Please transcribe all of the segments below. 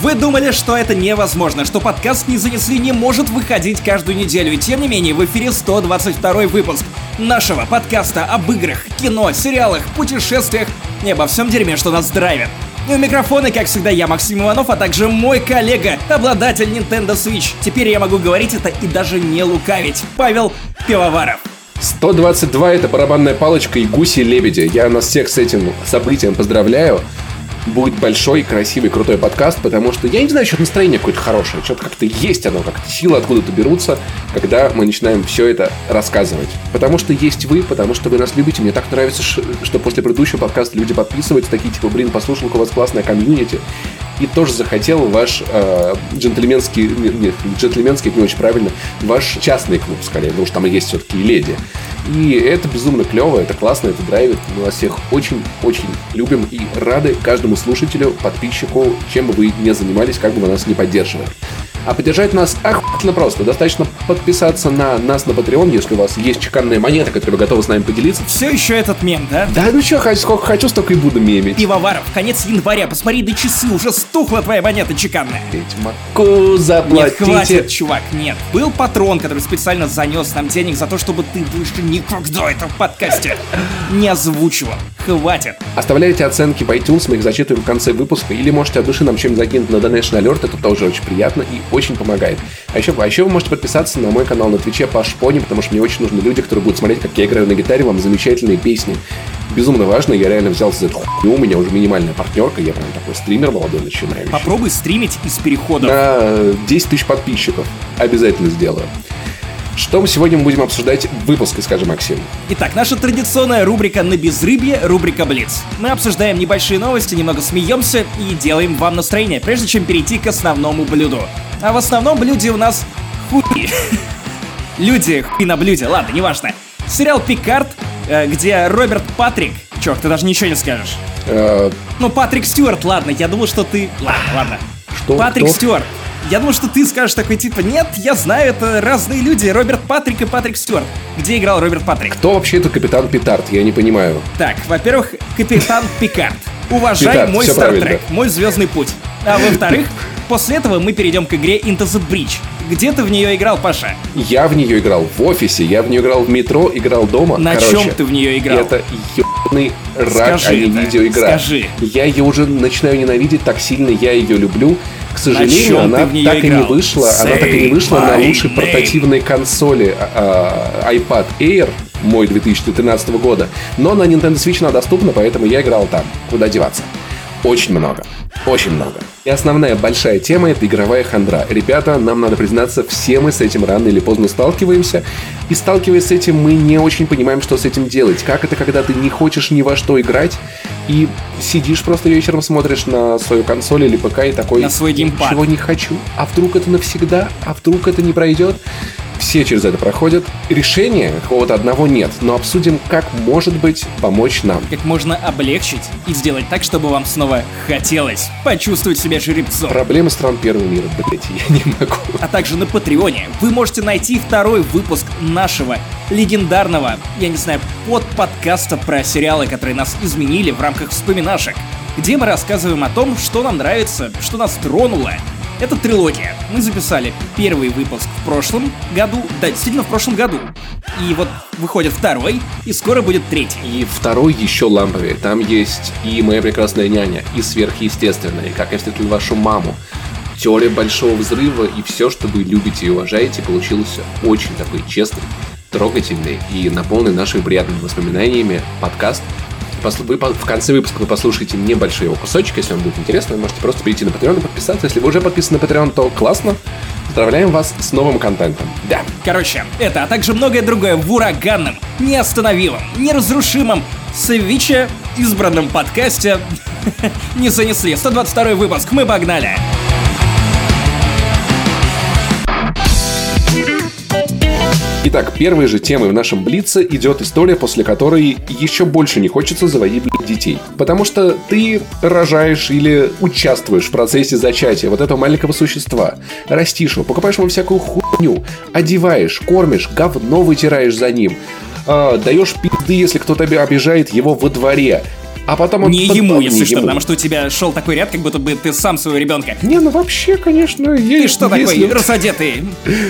Вы думали, что это невозможно, что подкаст «Не занесли» не может выходить каждую неделю, и тем не менее в эфире 122 выпуск нашего подкаста об играх, кино, сериалах, путешествиях и обо всем дерьме, что нас драйвит. И у микрофона, как всегда, я Максим Иванов, а также мой коллега, обладатель Nintendo Switch. Теперь я могу говорить это и даже не лукавить. Павел Пивоваров. 122 это барабанная палочка и гуси-лебеди. Я нас всех с этим событием поздравляю будет большой, красивый, крутой подкаст, потому что я не знаю, что настроение какое-то хорошее, что-то как-то есть оно, как-то силы откуда-то берутся, когда мы начинаем все это рассказывать. Потому что есть вы, потому что вы нас любите. Мне так нравится, что после предыдущего подкаста люди подписываются, такие типа, блин, послушал, у вас классная комьюнити и тоже захотел ваш э, джентльменский, нет, джентльменский, не очень правильно, ваш частный клуб, скорее, потому что там есть все-таки леди. И это безумно клево, это классно, это драйвит. Мы вас всех очень-очень любим и рады каждому слушателю, подписчику, чем бы вы ни занимались, как бы вы нас не поддерживали. А поддержать нас охуительно просто. Достаточно подписаться на нас на Patreon, если у вас есть чеканная монета, которой вы готовы с нами поделиться. Все еще этот мем, да? Да, ну что, сколько хочу, столько и буду мемить. Пивоваров, конец января, посмотри, до часы уже стухла твоя монета чеканная. Ведьмаку заплатите. Нет, хватит, чувак, нет. Был патрон, который специально занес нам денег за то, чтобы ты больше никогда это в подкасте не озвучивал. Хватит. Оставляйте оценки в iTunes, мы их зачитываем в конце выпуска, или можете от души нам чем-нибудь закинуть на Donation Alert, это тоже очень приятно и очень помогает. А еще, а еще вы можете подписаться на мой канал на Твиче по Шпоне, потому что мне очень нужны люди, которые будут смотреть, как я играю на гитаре, вам замечательные песни. Безумно важно, я реально взялся за эту хуйню, у меня уже минимальная партнерка, я прям такой стример молодой начинающий. Попробуй стримить из переходов. На 10 тысяч подписчиков. Обязательно сделаю. Что мы сегодня будем обсуждать в выпуске, скажи, Максим? Итак, наша традиционная рубрика на безрыбье, рубрика Блиц. Мы обсуждаем небольшие новости, немного смеемся и делаем вам настроение, прежде чем перейти к основному блюду. А в основном блюде у нас хуй. Люди хуй на блюде, ладно, неважно. Сериал «Пикард», э, где Роберт Патрик... Чувак, ты даже ничего не скажешь. Э, Ну, Патрик Стюарт, ладно, я думал, что ты... Ладно, ладно. Что? Патрик? Стюарт. Я думал, что ты скажешь такой типа, нет, я знаю, это разные люди, Роберт Патрик и Патрик Стюарт. Где играл Роберт Патрик? Кто вообще это капитан Петард? Я не понимаю. Так, во-первых, капитан Пикард. Уважай мой Стартрек, мой звездный путь. А во-вторых, после этого мы перейдем к игре Into the Breach. Где ты в нее играл, Паша? Я в нее играл в офисе, я в нее играл в метро, играл дома. На Короче, чем ты в нее играл? Это ебаный рак, Скажи а не это, видеоигра. скажи. Я ее уже начинаю ненавидеть, так сильно я ее люблю. К сожалению, она так и не играл? вышла. она так и не вышла на лучшей name. портативной консоли а, а, iPad Air мой 2013 года. Но на Nintendo Switch она доступна, поэтому я играл там. Куда деваться? Очень много. Очень много. И основная большая тема — это игровая хандра. Ребята, нам надо признаться, все мы с этим рано или поздно сталкиваемся. И сталкиваясь с этим, мы не очень понимаем, что с этим делать. Как это, когда ты не хочешь ни во что играть, и сидишь просто вечером, смотришь на свою консоль или ПК и такой... На свой «Я геймпад». Ничего не хочу. А вдруг это навсегда? А вдруг это не пройдет? Все через это проходят. Решения какого-то одного нет, но обсудим, как может быть помочь нам. Как можно облегчить и сделать так, чтобы вам снова хотелось почувствовать себя жеребцом. Проблемы стран первого мира, блять, я не могу. а также на Патреоне вы можете найти второй выпуск нашего легендарного, я не знаю, под подкаста про сериалы, которые нас изменили в рамках вспоминашек, где мы рассказываем о том, что нам нравится, что нас тронуло. Это трилогия. Мы записали первый выпуск в прошлом году, да, действительно в прошлом году. И вот выходит второй, и скоро будет третий. И второй еще ламповее. Там есть и моя прекрасная няня, и сверхъестественное, и как я встретил вашу маму. Теория большого взрыва и все, что вы любите и уважаете, получился очень такой честный, трогательный и наполненный нашими приятными воспоминаниями подкаст. Вы в конце выпуска вы послушаете небольшой его кусочек, если вам будет интересно, вы можете просто перейти на Patreon и подписаться. Если вы уже подписаны на Patreon, то классно. Поздравляем вас с новым контентом. Да. Короче, это, а также многое другое в ураганном, неостановимом, неразрушимом, свиче избранном подкасте не занесли. 122 выпуск, мы погнали! Итак, первой же темой в нашем Блице идет история, после которой еще больше не хочется заводить детей. Потому что ты рожаешь или участвуешь в процессе зачатия вот этого маленького существа, растишь его, покупаешь ему всякую хуйню, одеваешь, кормишь, говно вытираешь за ним, а, даешь пизды, если кто-то оби- обижает его во дворе. А потом он... Не ему, не если что, ему. потому что у тебя шел такой ряд, как будто бы ты сам своего ребенка. Не, ну вообще, конечно, Ты есть. что такой если- разодетый,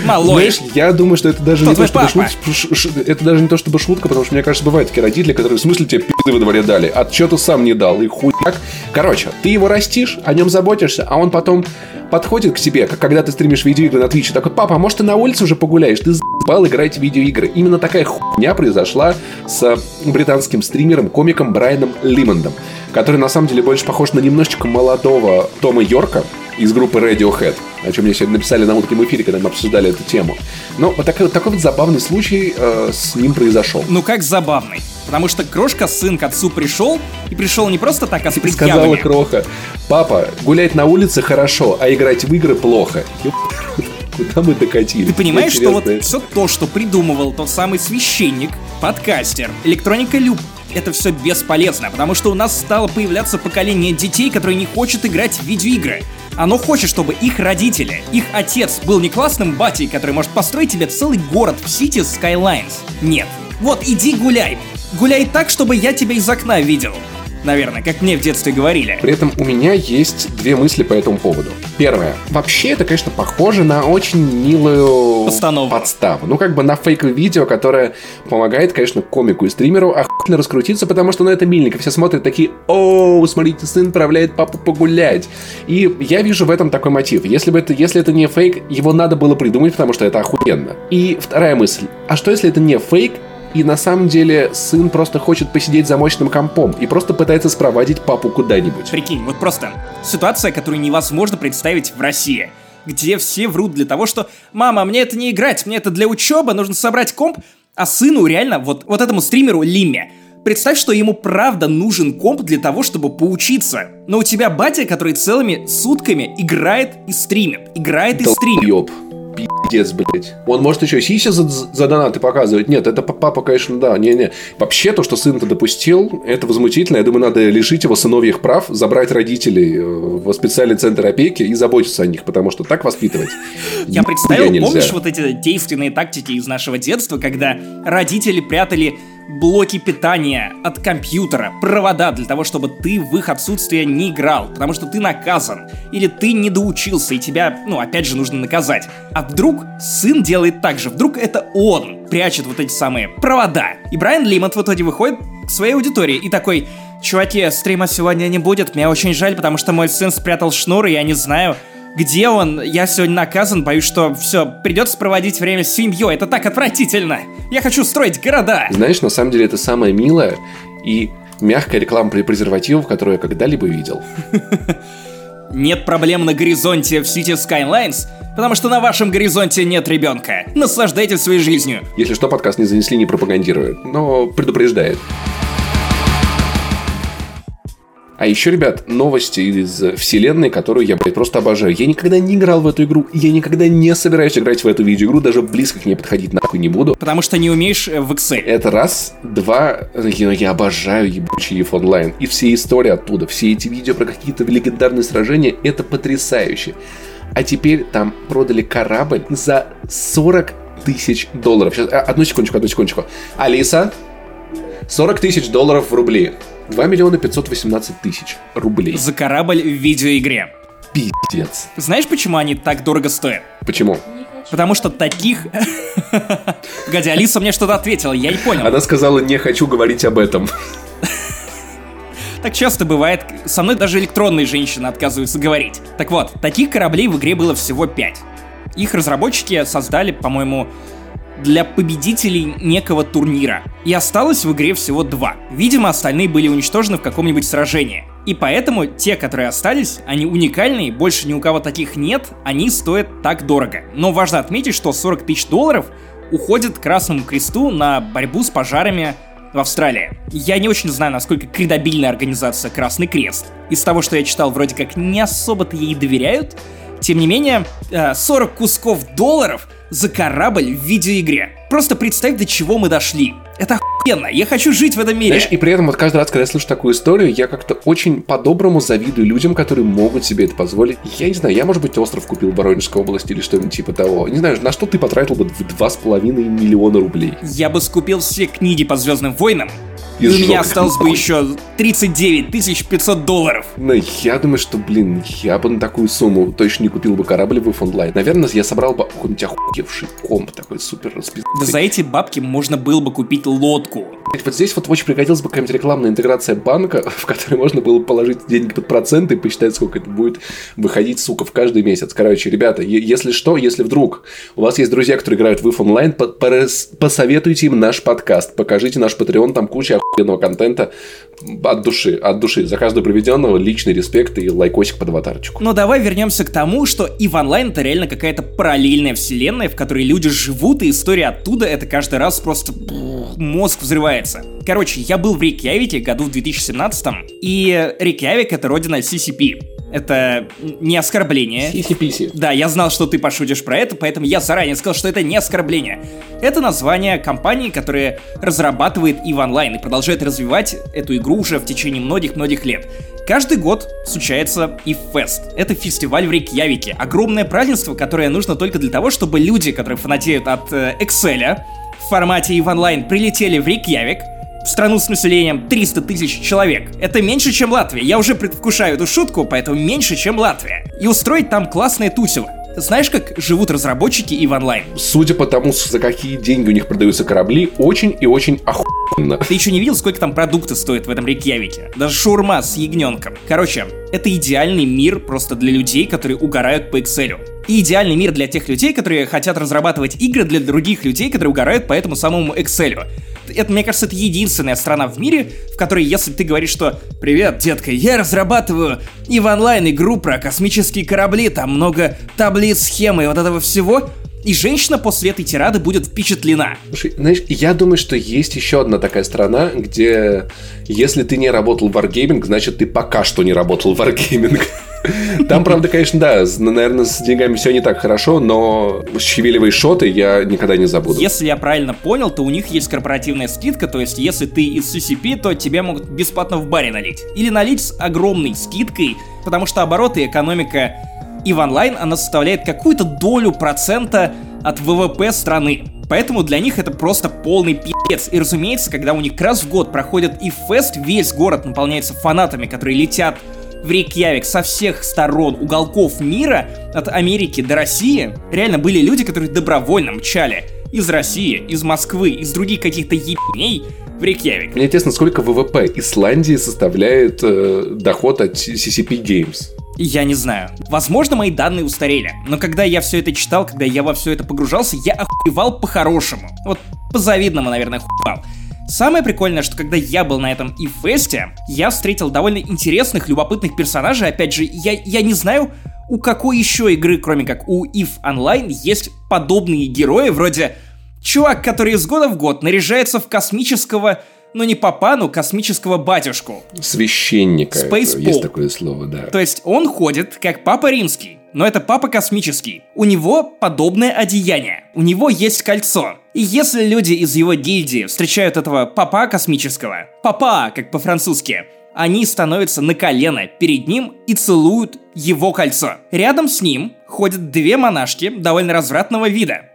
малой? Знаешь, я думаю, что это даже Кто не то, чтобы папа? шут- ш- ш- это даже не то, чтобы шутка, потому что, мне кажется, бывают такие родители, которые в смысле тебе пизды во дворе дали, ты сам не дал, и хуяк. Короче, ты его растишь, о нем заботишься, а он потом подходит к тебе, как когда ты стримишь видеоигры на Твиче, такой, папа, а может ты на улице уже погуляешь? Ты заебал играть в видеоигры. Именно такая хуйня произошла с британским стримером, комиком Брайаном Лимондом, который на самом деле больше похож на немножечко молодого Тома Йорка из группы Radiohead, о чем мне сегодня написали на утреннем эфире, когда мы обсуждали эту тему. Но вот такой, такой вот забавный случай э, с ним произошел. Ну как забавный. Потому что крошка сын к отцу пришел, и пришел не просто так, а с Сказала предъявами. Кроха, папа, гулять на улице хорошо, а играть в игры плохо. Ёп, Куда мы докатились? Ты понимаешь, что вот все то, что придумывал тот самый священник, подкастер, электроника Люб, это все бесполезно, потому что у нас стало появляться поколение детей, которые не хочет играть в видеоигры. Оно хочет, чтобы их родители, их отец был не классным батей, который может построить тебе целый город в City Skylines. Нет. Вот иди гуляй. Гуляй так, чтобы я тебя из окна видел. Наверное, как мне в детстве говорили. При этом у меня есть две мысли по этому поводу. Первое. Вообще, это, конечно, похоже на очень милую Постановку. подставу. Ну, как бы на фейковое видео, которое помогает, конечно, комику и стримеру охуенно раскрутиться, потому что, ну, это миленько. Все смотрят такие, о, смотрите, сын отправляет папу погулять. И я вижу в этом такой мотив. Если, бы это, если это не фейк, его надо было придумать, потому что это охуенно. И вторая мысль. А что, если это не фейк, и на самом деле сын просто хочет посидеть за мощным компом и просто пытается спровадить папу куда-нибудь. Прикинь, вот просто ситуация, которую невозможно представить в России, где все врут для того, что «Мама, мне это не играть, мне это для учебы, нужно собрать комп», а сыну реально, вот, вот этому стримеру Лиме, представь, что ему правда нужен комп для того, чтобы поучиться. Но у тебя батя, который целыми сутками играет и стримит, играет и стримит. Ёб. Пиздец, блядь. Он может еще сиси за, за донаты показывать. Нет, это папа, конечно, да. Не-не. Вообще, то, что сын-то допустил, это возмутительно. Я думаю, надо лишить его сыновьих прав, забрать родителей э, в специальный центр опеки и заботиться о них, потому что так воспитывать. Я представил, помнишь вот эти действенные тактики из нашего детства, когда родители прятали блоки питания от компьютера, провода для того, чтобы ты в их отсутствие не играл, потому что ты наказан, или ты не доучился, и тебя, ну, опять же, нужно наказать. А вдруг сын делает так же, вдруг это он прячет вот эти самые провода. И Брайан Лимонт в итоге выходит к своей аудитории и такой, чуваки, стрима сегодня не будет, мне очень жаль, потому что мой сын спрятал шнур, и я не знаю, где он? Я сегодня наказан, боюсь, что все, придется проводить время с семьей. Это так отвратительно. Я хочу строить города. Знаешь, на самом деле это самое милое и мягкая реклама при презервативов, которую я когда-либо видел. Нет проблем на горизонте в City Skylines, потому что на вашем горизонте нет ребенка. Наслаждайтесь своей жизнью. Если что, подкаст не занесли, не пропагандирует, но предупреждает. А еще, ребят, новости из вселенной, которую я, блядь, просто обожаю. Я никогда не играл в эту игру, я никогда не собираюсь играть в эту видеоигру, даже близко к ней подходить нахуй не буду. Потому что не умеешь э, в Excel. Это раз. Два. Я, я обожаю ебучий EVE Online. И все истории оттуда, все эти видео про какие-то легендарные сражения, это потрясающе. А теперь там продали корабль за 40 тысяч долларов. Сейчас, а, одну секундочку, одну секундочку. Алиса, 40 тысяч долларов в рубли. 2 миллиона 518 тысяч рублей. За корабль в видеоигре. Пиздец. Знаешь, почему они так дорого стоят? Почему? Потому что таких... Гадя, Алиса мне что-то ответила, я не понял. Она сказала, не хочу говорить об этом. Так часто бывает, со мной даже электронные женщины отказываются говорить. Так вот, таких кораблей в игре было всего 5. Их разработчики создали, по-моему, для победителей некого турнира. И осталось в игре всего два. Видимо, остальные были уничтожены в каком-нибудь сражении. И поэтому те, которые остались, они уникальные, больше ни у кого таких нет, они стоят так дорого. Но важно отметить, что 40 тысяч долларов уходит Красному Кресту на борьбу с пожарами в Австралии. Я не очень знаю, насколько кредабильная организация Красный Крест. Из того, что я читал, вроде как не особо-то ей доверяют. Тем не менее, э, 40 кусков долларов за корабль в видеоигре. Просто представь, до чего мы дошли. Это охуенно, я хочу жить в этом мире. Знаешь, и при этом вот каждый раз, когда я слышу такую историю, я как-то очень по-доброму завидую людям, которые могут себе это позволить. Я не знаю, я, может быть, остров купил в Воронежской области или что-нибудь типа того. Не знаю, на что ты потратил бы в 2,5 миллиона рублей? Я бы скупил все книги по Звездным войнам и у меня осталось бы еще 39 500 долларов. Ну, я думаю, что, блин, я бы на такую сумму точно не купил бы корабль в онлайн. Наверное, я собрал бы какой-нибудь охуевший комп такой супер расписанный. Да за эти бабки можно было бы купить лодку. Вот здесь вот очень пригодилась бы какая-нибудь рекламная интеграция банка, в которой можно было бы положить деньги под проценты и посчитать, сколько это будет выходить, сука, в каждый месяц. Короче, ребята, если что, если вдруг у вас есть друзья, которые играют в IF онлайн, посоветуйте им наш подкаст, покажите наш Patreon, там куча охуенного контента от души, от души. За каждого проведенного личный респект и лайкосик под аватарочку. Но давай вернемся к тому, что EVE Online это реально какая-то параллельная вселенная, в которой люди живут, и история оттуда это каждый раз просто мозг взрывается. Короче, я был в Рейкьявике году в 2017 и Рейкьявик это родина CCP. Это не оскорбление. Сиси-писи. Да, я знал, что ты пошутишь про это, поэтому я заранее сказал, что это не оскорбление. Это название компании, которая разрабатывает EVE Online и продолжает развивать эту игру уже в течение многих-многих лет. Каждый год случается EVE Fest. Это фестиваль в Рейкьявике. Огромное празднество, которое нужно только для того, чтобы люди, которые фанатеют от э, Excel, в формате EVE Online прилетели в Рейкьявик, страну с населением 300 тысяч человек. Это меньше, чем Латвия. Я уже предвкушаю эту шутку, поэтому меньше, чем Латвия. И устроить там классное тусево. Знаешь, как живут разработчики и в онлайн? Судя по тому, за какие деньги у них продаются корабли, очень и очень охуенно. Ты еще не видел, сколько там продукты стоят в этом Рейкьявике? Даже шурма с ягненком. Короче, это идеальный мир просто для людей, которые угорают по Excel. И идеальный мир для тех людей, которые хотят разрабатывать игры для других людей, которые угорают по этому самому Excel. Это, мне кажется, это единственная страна в мире, в которой, если ты говоришь, что «Привет, детка, я разрабатываю и в онлайн игру про космические корабли, там много таблиц, схемы и вот этого всего», и женщина после этой тирады будет впечатлена. Слушай, знаешь, я думаю, что есть еще одна такая страна, где если ты не работал в Wargaming, значит ты пока что не работал в Wargaming. Там, правда, конечно, да, наверное, с деньгами все не так хорошо, но щавелевые шоты я никогда не забуду. Если я правильно понял, то у них есть корпоративная скидка, то есть если ты из CCP, то тебе могут бесплатно в баре налить. Или налить с огромной скидкой, потому что обороты и экономика и в онлайн она составляет какую-то долю процента от ВВП страны. Поэтому для них это просто полный пи***ц. И разумеется, когда у них раз в год проходит и фест, весь город наполняется фанатами, которые летят в Рейкьявик со всех сторон, уголков мира, от Америки до России, реально были люди, которые добровольно мчали из России, из Москвы, из других каких-то ебней в Рейкьявик. Мне интересно, сколько ВВП Исландии составляет э, доход от CCP Games? Я не знаю. Возможно, мои данные устарели. Но когда я все это читал, когда я во все это погружался, я охуевал по-хорошему. Вот по-завидному, наверное, охуевал. Самое прикольное, что когда я был на этом ивесте, я встретил довольно интересных, любопытных персонажей. Опять же, я, я не знаю, у какой еще игры, кроме как у EVE Online, есть подобные герои, вроде чувак, который из года в год наряжается в космического но не папану, космического батюшку. Священника. Space Есть такое слово, да. То есть он ходит как папа римский, но это папа космический. У него подобное одеяние. У него есть кольцо. И если люди из его гильдии встречают этого папа космического, папа, как по-французски, они становятся на колено перед ним и целуют его кольцо. Рядом с ним ходят две монашки довольно развратного вида.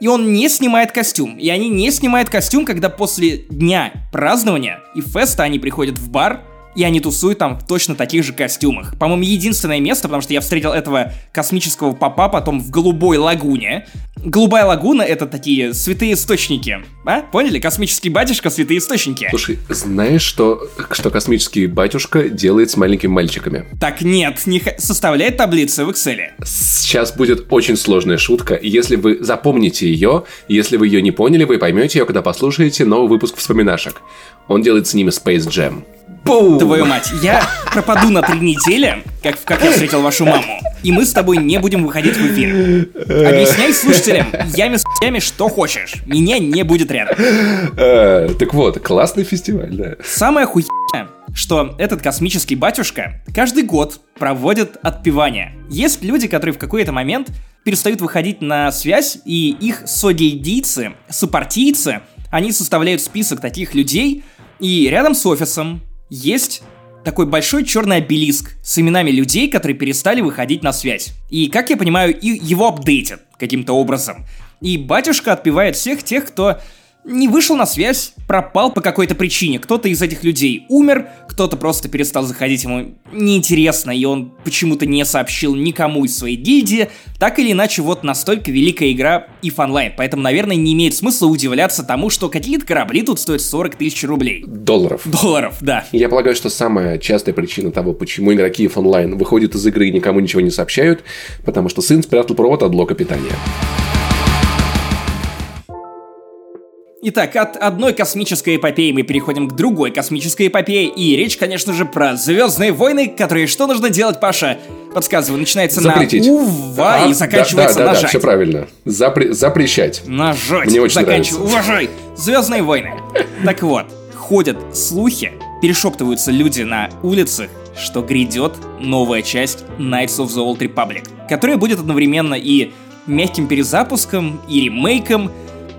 И он не снимает костюм. И они не снимают костюм, когда после дня празднования и феста они приходят в бар, и они тусуют там в точно таких же костюмах. По-моему, единственное место, потому что я встретил этого космического папа потом в Голубой лагуне. Голубая лагуна — это такие святые источники. А? Поняли? Космический батюшка — святые источники. Слушай, знаешь, что, что космический батюшка делает с маленькими мальчиками? Так нет, не х... составляет таблицы в Excel. Сейчас будет очень сложная шутка. Если вы запомните ее, если вы ее не поняли, вы поймете ее, когда послушаете новый выпуск вспоминашек. Он делает с ними Space Jam. Бум! Твою мать, я пропаду на три недели, как, как я встретил вашу маму, и мы с тобой не будем выходить в эфир. Объясняй слушателям, ями с ями что хочешь, меня не будет рядом. А, так вот, классный фестиваль, да. Самое хуйное, что этот космический батюшка каждый год проводит отпевание. Есть люди, которые в какой-то момент перестают выходить на связь, и их содейдийцы, сопартийцы, они составляют список таких людей, и рядом с офисом есть такой большой черный обелиск с именами людей, которые перестали выходить на связь. И, как я понимаю, и его апдейтят каким-то образом. И батюшка отпевает всех тех, кто не вышел на связь, пропал по какой-то причине. Кто-то из этих людей умер, кто-то просто перестал заходить ему неинтересно, и он почему-то не сообщил никому из своей гильдии. Так или иначе, вот настолько великая игра и Online. Поэтому, наверное, не имеет смысла удивляться тому, что какие-то корабли тут стоят 40 тысяч рублей. Долларов. Долларов, да. Я полагаю, что самая частая причина того, почему игроки в онлайн выходят из игры и никому ничего не сообщают, потому что сын спрятал провод от блока питания. Итак, от одной космической эпопеи мы переходим к другой космической эпопее, и речь, конечно же, про Звездные войны, которые что нужно делать, Паша? Подсказываю, начинается Запретить. на ува А, и заканчивается да, да, да, нажать. Да, все правильно. Запре- запрещать. Нажать. Мне очень Заканчивай. нравится. Уважай. Звездные войны. Так вот, ходят слухи, перешептываются люди на улицах, что грядет новая часть Knights of the Old Republic, которая будет одновременно и мягким перезапуском, и ремейком,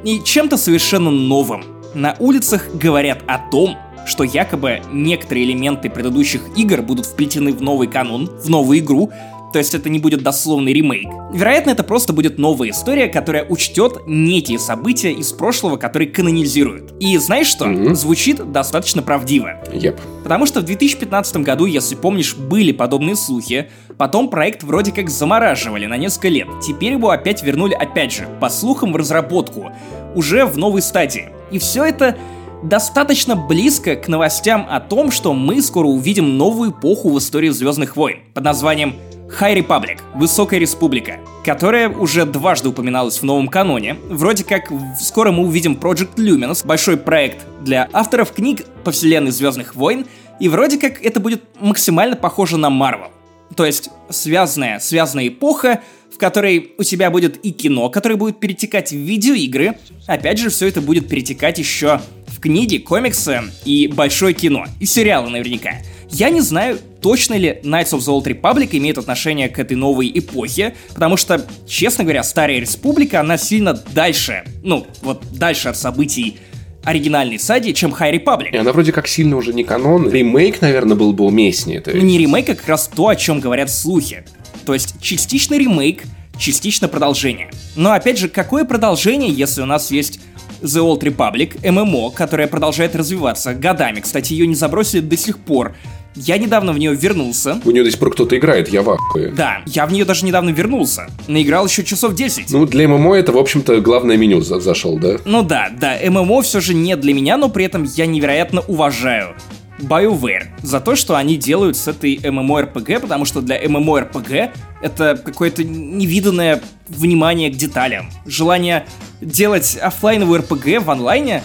и чем-то совершенно новым. На улицах говорят о том, что якобы некоторые элементы предыдущих игр будут вплетены в новый канон, в новую игру, то есть это не будет дословный ремейк. Вероятно, это просто будет новая история, которая учтет некие события из прошлого, которые канонизируют. И знаешь что? Мгм. Звучит достаточно правдиво. Еп. Потому что в 2015 году, если помнишь, были подобные слухи, потом проект вроде как замораживали на несколько лет. Теперь его опять вернули, опять же, по слухам, в разработку, уже в новой стадии. И все это достаточно близко к новостям о том, что мы скоро увидим новую эпоху в истории Звездных войн под названием High Republic, Высокая Республика, которая уже дважды упоминалась в новом каноне. Вроде как скоро мы увидим Project Luminous, большой проект для авторов книг по вселенной Звездных войн, и вроде как это будет максимально похоже на Marvel. То есть связанная, связанная эпоха, в которой у тебя будет и кино, которое будет перетекать в видеоигры. Опять же, все это будет перетекать еще в книги, комиксы и большое кино. И сериалы наверняка. Я не знаю, точно ли Knights of the Old Republic имеет отношение к этой новой эпохе, потому что, честно говоря, Старая Республика, она сильно дальше, ну, вот дальше от событий оригинальной сади, чем High Republic. И она вроде как сильно уже не канон. Ремейк, наверное, был бы уместнее. То Ну, есть. не ремейк, а как раз то, о чем говорят слухи. То есть частично ремейк, частично продолжение. Но опять же, какое продолжение, если у нас есть The Old Republic, ММО, которая продолжает развиваться годами. Кстати, ее не забросили до сих пор. Я недавно в нее вернулся. У нее до сих пор кто-то играет, я в ахуе. Да, я в нее даже недавно вернулся. Наиграл еще часов 10. Ну, для ММО это, в общем-то, главное меню за- зашел, да? Ну да, да, ММО все же не для меня, но при этом я невероятно уважаю BioWare за то, что они делают с этой MMORPG, потому что для MMORPG это какое-то невиданное внимание к деталям. Желание делать оффлайновую RPG в онлайне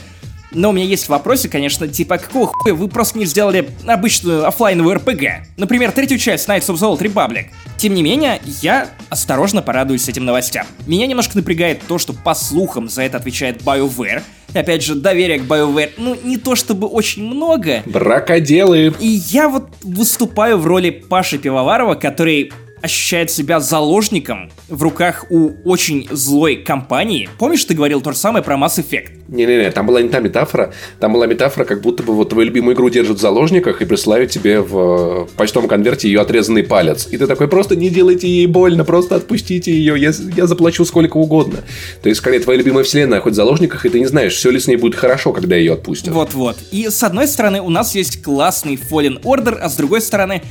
но у меня есть вопросы, конечно, типа, какого хуя вы просто не сделали обычную оффлайновую RPG? Например, третью часть Knights of the Old Republic. Тем не менее, я осторожно порадуюсь этим новостям. Меня немножко напрягает то, что по слухам за это отвечает BioWare. Опять же, доверия к BioWare, ну, не то чтобы очень много. Бракоделы. И я вот выступаю в роли Паши Пивоварова, который ощущает себя заложником в руках у очень злой компании. Помнишь, ты говорил то же самое про Mass Effect? Не-не-не, там была не та метафора. Там была метафора, как будто бы вот твою любимую игру держат в заложниках и присылают тебе в э, почтовом конверте ее отрезанный палец. И ты такой, просто не делайте ей больно, просто отпустите ее, я, я заплачу сколько угодно. То есть, скорее, твоя любимая вселенная хоть в заложниках, и ты не знаешь, все ли с ней будет хорошо, когда ее отпустят. Вот-вот. И с одной стороны у нас есть классный Fallen Order, а с другой стороны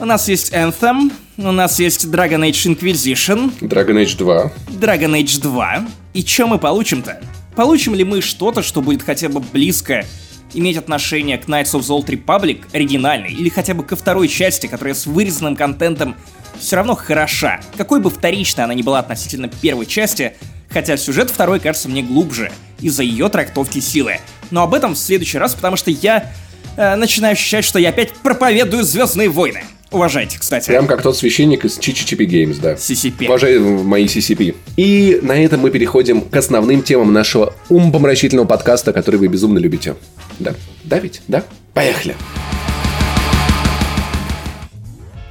у нас есть Anthem, у нас есть Dragon Age Inquisition, Dragon Age 2. Dragon Age 2. И что мы получим-то? Получим ли мы что-то, что будет хотя бы близко иметь отношение к Knights of the Old Republic оригинальной, или хотя бы ко второй части, которая с вырезанным контентом все равно хороша. Какой бы вторичной она ни была относительно первой части, хотя сюжет второй кажется мне глубже из-за ее трактовки силы. Но об этом в следующий раз, потому что я э, начинаю ощущать, что я опять проповедую Звездные войны. Уважайте, кстати. Прям как тот священник из Чичичипи Games, да. CCP. Уважаю мои CCP. И на этом мы переходим к основным темам нашего умопомрачительного подкаста, который вы безумно любите. Да? Да ведь? Да? Поехали!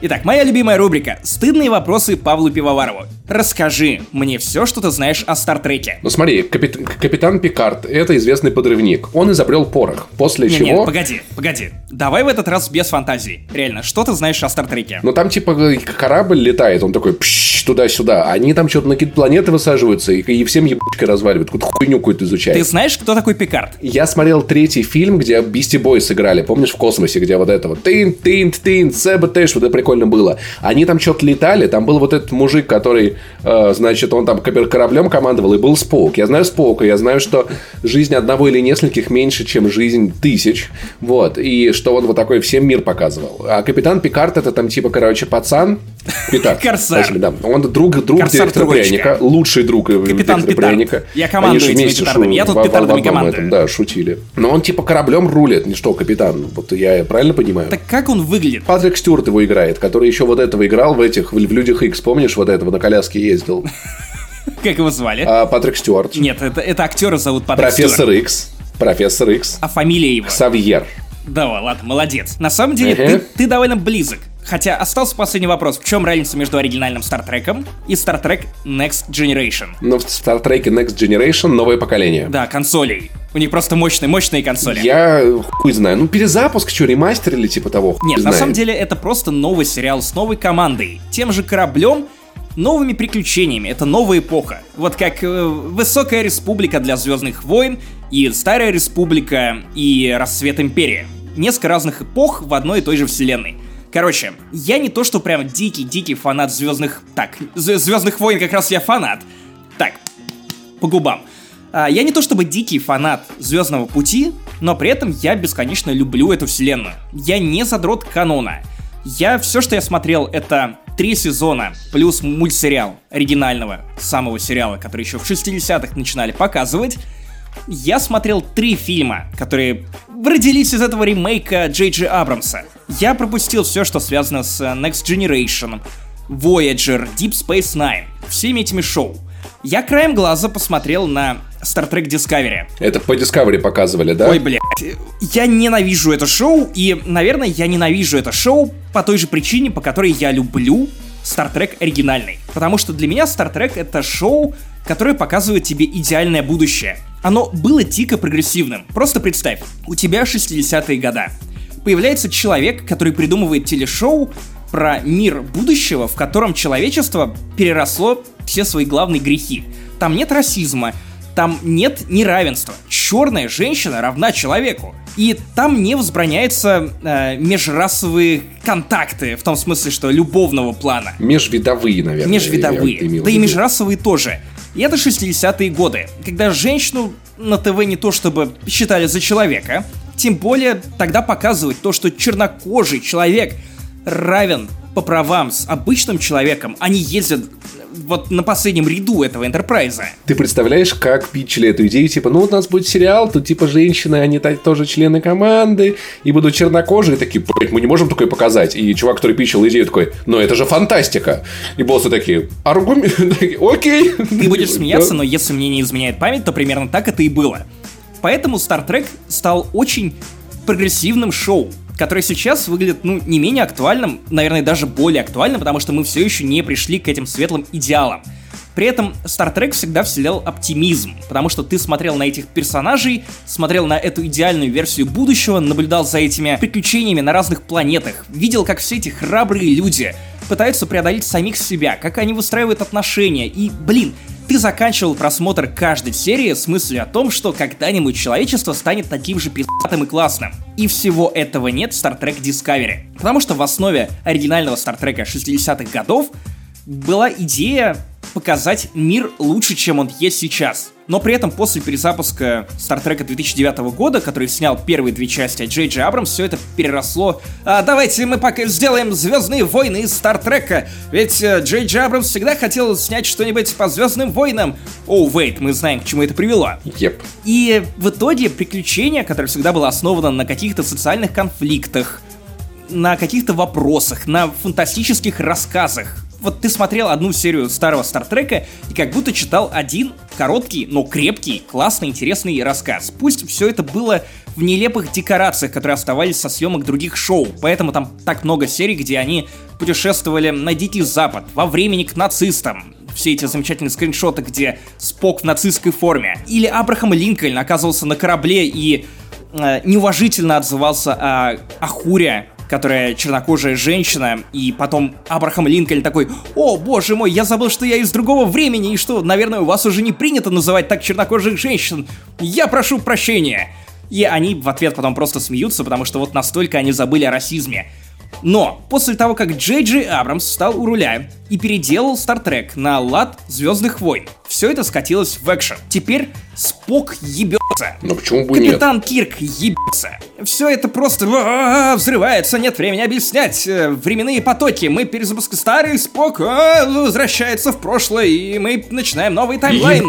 Итак, моя любимая рубрика «Стыдные вопросы Павлу Пивоварову». Расскажи мне все, что ты знаешь о Стартреке. Ну смотри, капит- капитан Пикард – это известный подрывник. Он изобрел порох, после Не, чего... нет, погоди, погоди. Давай в этот раз без фантазии. Реально, что ты знаешь о Стартреке? Ну там типа корабль летает, он такой пш, туда-сюда. Они там что-то на какие-то планеты высаживаются и, и всем ебучкой разваливают. Какую-то хуйню какую-то изучают. Ты знаешь, кто такой Пикард? Я смотрел третий фильм, где Бисти Бой сыграли. Помнишь, в космосе, где вот это вот тин тин тин сэбэтэш, вот это прикольно было. Они там что-то летали, там был вот этот мужик, который, э, значит, он там кораблем командовал, и был Споук. Я знаю Споука, я знаю, что жизнь одного или нескольких меньше, чем жизнь тысяч. Вот. И что он вот такой всем мир показывал. А капитан Пикард это там типа, короче, пацан. Питар. Корсар. Да. Он друг, друг Корсар директора пряника, лучший друг Капитан директора Петард. пряника. Я командую Они этими петардами. Я тут в- в петардами одном командую. этом, Да, шутили. Но он типа кораблем рулит, не что, капитан. Вот я правильно понимаю? Так как он выглядит? Патрик Стюарт его играет, который еще вот этого играл в этих, в Людях Икс, помнишь, вот этого на коляске ездил? Как его звали? А, Патрик Стюарт. Нет, это, это актера зовут Патрик Профессор Стюарт. Икс. Профессор Икс. А фамилия его? Савьер. Да, ладно, молодец. На самом деле, ты, ты довольно близок. Хотя остался последний вопрос. В чем разница между оригинальным Стартреком и Стартрек Next Generation? Но в Star Trek Next Generation новое поколение. Да, консолей. У них просто мощные, мощные консоли. Я хуй знаю. Ну, перезапуск, что, ремастер или типа того? Нет, на знает. самом деле это просто новый сериал с новой командой, тем же кораблем, новыми приключениями. Это новая эпоха. Вот как э, Высокая Республика для Звездных войн и Старая Республика и Рассвет Империи. Несколько разных эпох в одной и той же вселенной. Короче, я не то, что прям дикий-дикий фанат Звездных... Так, Звездных войн как раз я фанат. Так, по губам. А, Я не то чтобы дикий фанат Звездного пути, но при этом я бесконечно люблю эту вселенную. Я не задрот канона. Я все, что я смотрел, это три сезона плюс мультсериал оригинального самого сериала, который еще в 60-х начинали показывать. Я смотрел три фильма, которые родились из этого ремейка Джей Джей Абрамса. Я пропустил все, что связано с э, Next Generation, Voyager, Deep Space Nine, всеми этими шоу. Я краем глаза посмотрел на Star Trek Discovery. Это по Discovery показывали, да? Ой, блядь. Я ненавижу это шоу, и, наверное, я ненавижу это шоу по той же причине, по которой я люблю Star Trek оригинальный. Потому что для меня Star Trek это шоу, которое показывает тебе идеальное будущее. Оно было дико прогрессивным. Просто представь, у тебя 60-е года. Появляется человек, который придумывает телешоу про мир будущего, в котором человечество переросло все свои главные грехи. Там нет расизма, там нет неравенства. Черная женщина равна человеку. И там не возбраняются э, межрасовые контакты, в том смысле, что любовного плана. Межвидовые, наверное. Межвидовые. я- я имел Да и межрасовые тоже. И это 60-е годы, когда женщину на ТВ не то чтобы считали за человека, тем более тогда показывать то, что чернокожий человек равен по правам с обычным человеком, они ездят вот на последнем ряду этого Энтерпрайза. Ты представляешь, как питчили эту идею? Типа, ну, у нас будет сериал, тут типа женщины, они тоже члены команды, и будут чернокожие. Такие, блядь, мы не можем такое показать. И чувак, который питчил идею, такой, ну, это же фантастика. И боссы такие, аргумент, окей. Ты будешь смеяться, но если мне не изменяет память, то примерно так это и было. Поэтому Star Trek стал очень прогрессивным шоу, которое сейчас выглядит, ну, не менее актуальным, наверное, даже более актуальным, потому что мы все еще не пришли к этим светлым идеалам. При этом Star Trek всегда вселял оптимизм, потому что ты смотрел на этих персонажей, смотрел на эту идеальную версию будущего, наблюдал за этими приключениями на разных планетах, видел, как все эти храбрые люди пытаются преодолеть самих себя, как они выстраивают отношения, и, блин, ты заканчивал просмотр каждой серии с мыслью о том, что когда-нибудь человечество станет таким же пиздатым и классным. И всего этого нет в Star Trek Discovery. Потому что в основе оригинального Star Trek 60-х годов была идея показать мир лучше, чем он есть сейчас. Но при этом после перезапуска Trek 2009 года, который снял первые две части от Джей Джей Абрамс, все это переросло. А, давайте мы пока сделаем Звездные войны из Trek, ведь э, Джей Джей Абрамс всегда хотел снять что-нибудь по Звездным войнам. О, вейт, мы знаем, к чему это привело. Еп. И в итоге приключение, которое всегда было основано на каких-то социальных конфликтах, на каких-то вопросах, на фантастических рассказах. Вот ты смотрел одну серию старого Стартрека и как будто читал один короткий, но крепкий, классный, интересный рассказ. Пусть все это было в нелепых декорациях, которые оставались со съемок других шоу, поэтому там так много серий, где они путешествовали на Дикий Запад, во времени к нацистам, все эти замечательные скриншоты, где Спок в нацистской форме. Или Абрахам Линкольн оказывался на корабле и э, неуважительно отзывался о, о Хуре которая чернокожая женщина, и потом Абрахам Линкольн такой, о, боже мой, я забыл, что я из другого времени, и что, наверное, у вас уже не принято называть так чернокожих женщин. Я прошу прощения. И они в ответ потом просто смеются, потому что вот настолько они забыли о расизме. Но после того, как Джей Джей Абрамс стал у руля и переделал Star Trek на лад Звездных войн, все это скатилось в экшен. Теперь Спок ебется. Но почему бы Капитан нет? Кирк ебется. Все это просто а, взрывается, нет времени объяснять. Э, временные потоки. Мы перезапуск старый Спок а, возвращается в прошлое, и мы начинаем новый таймлайн.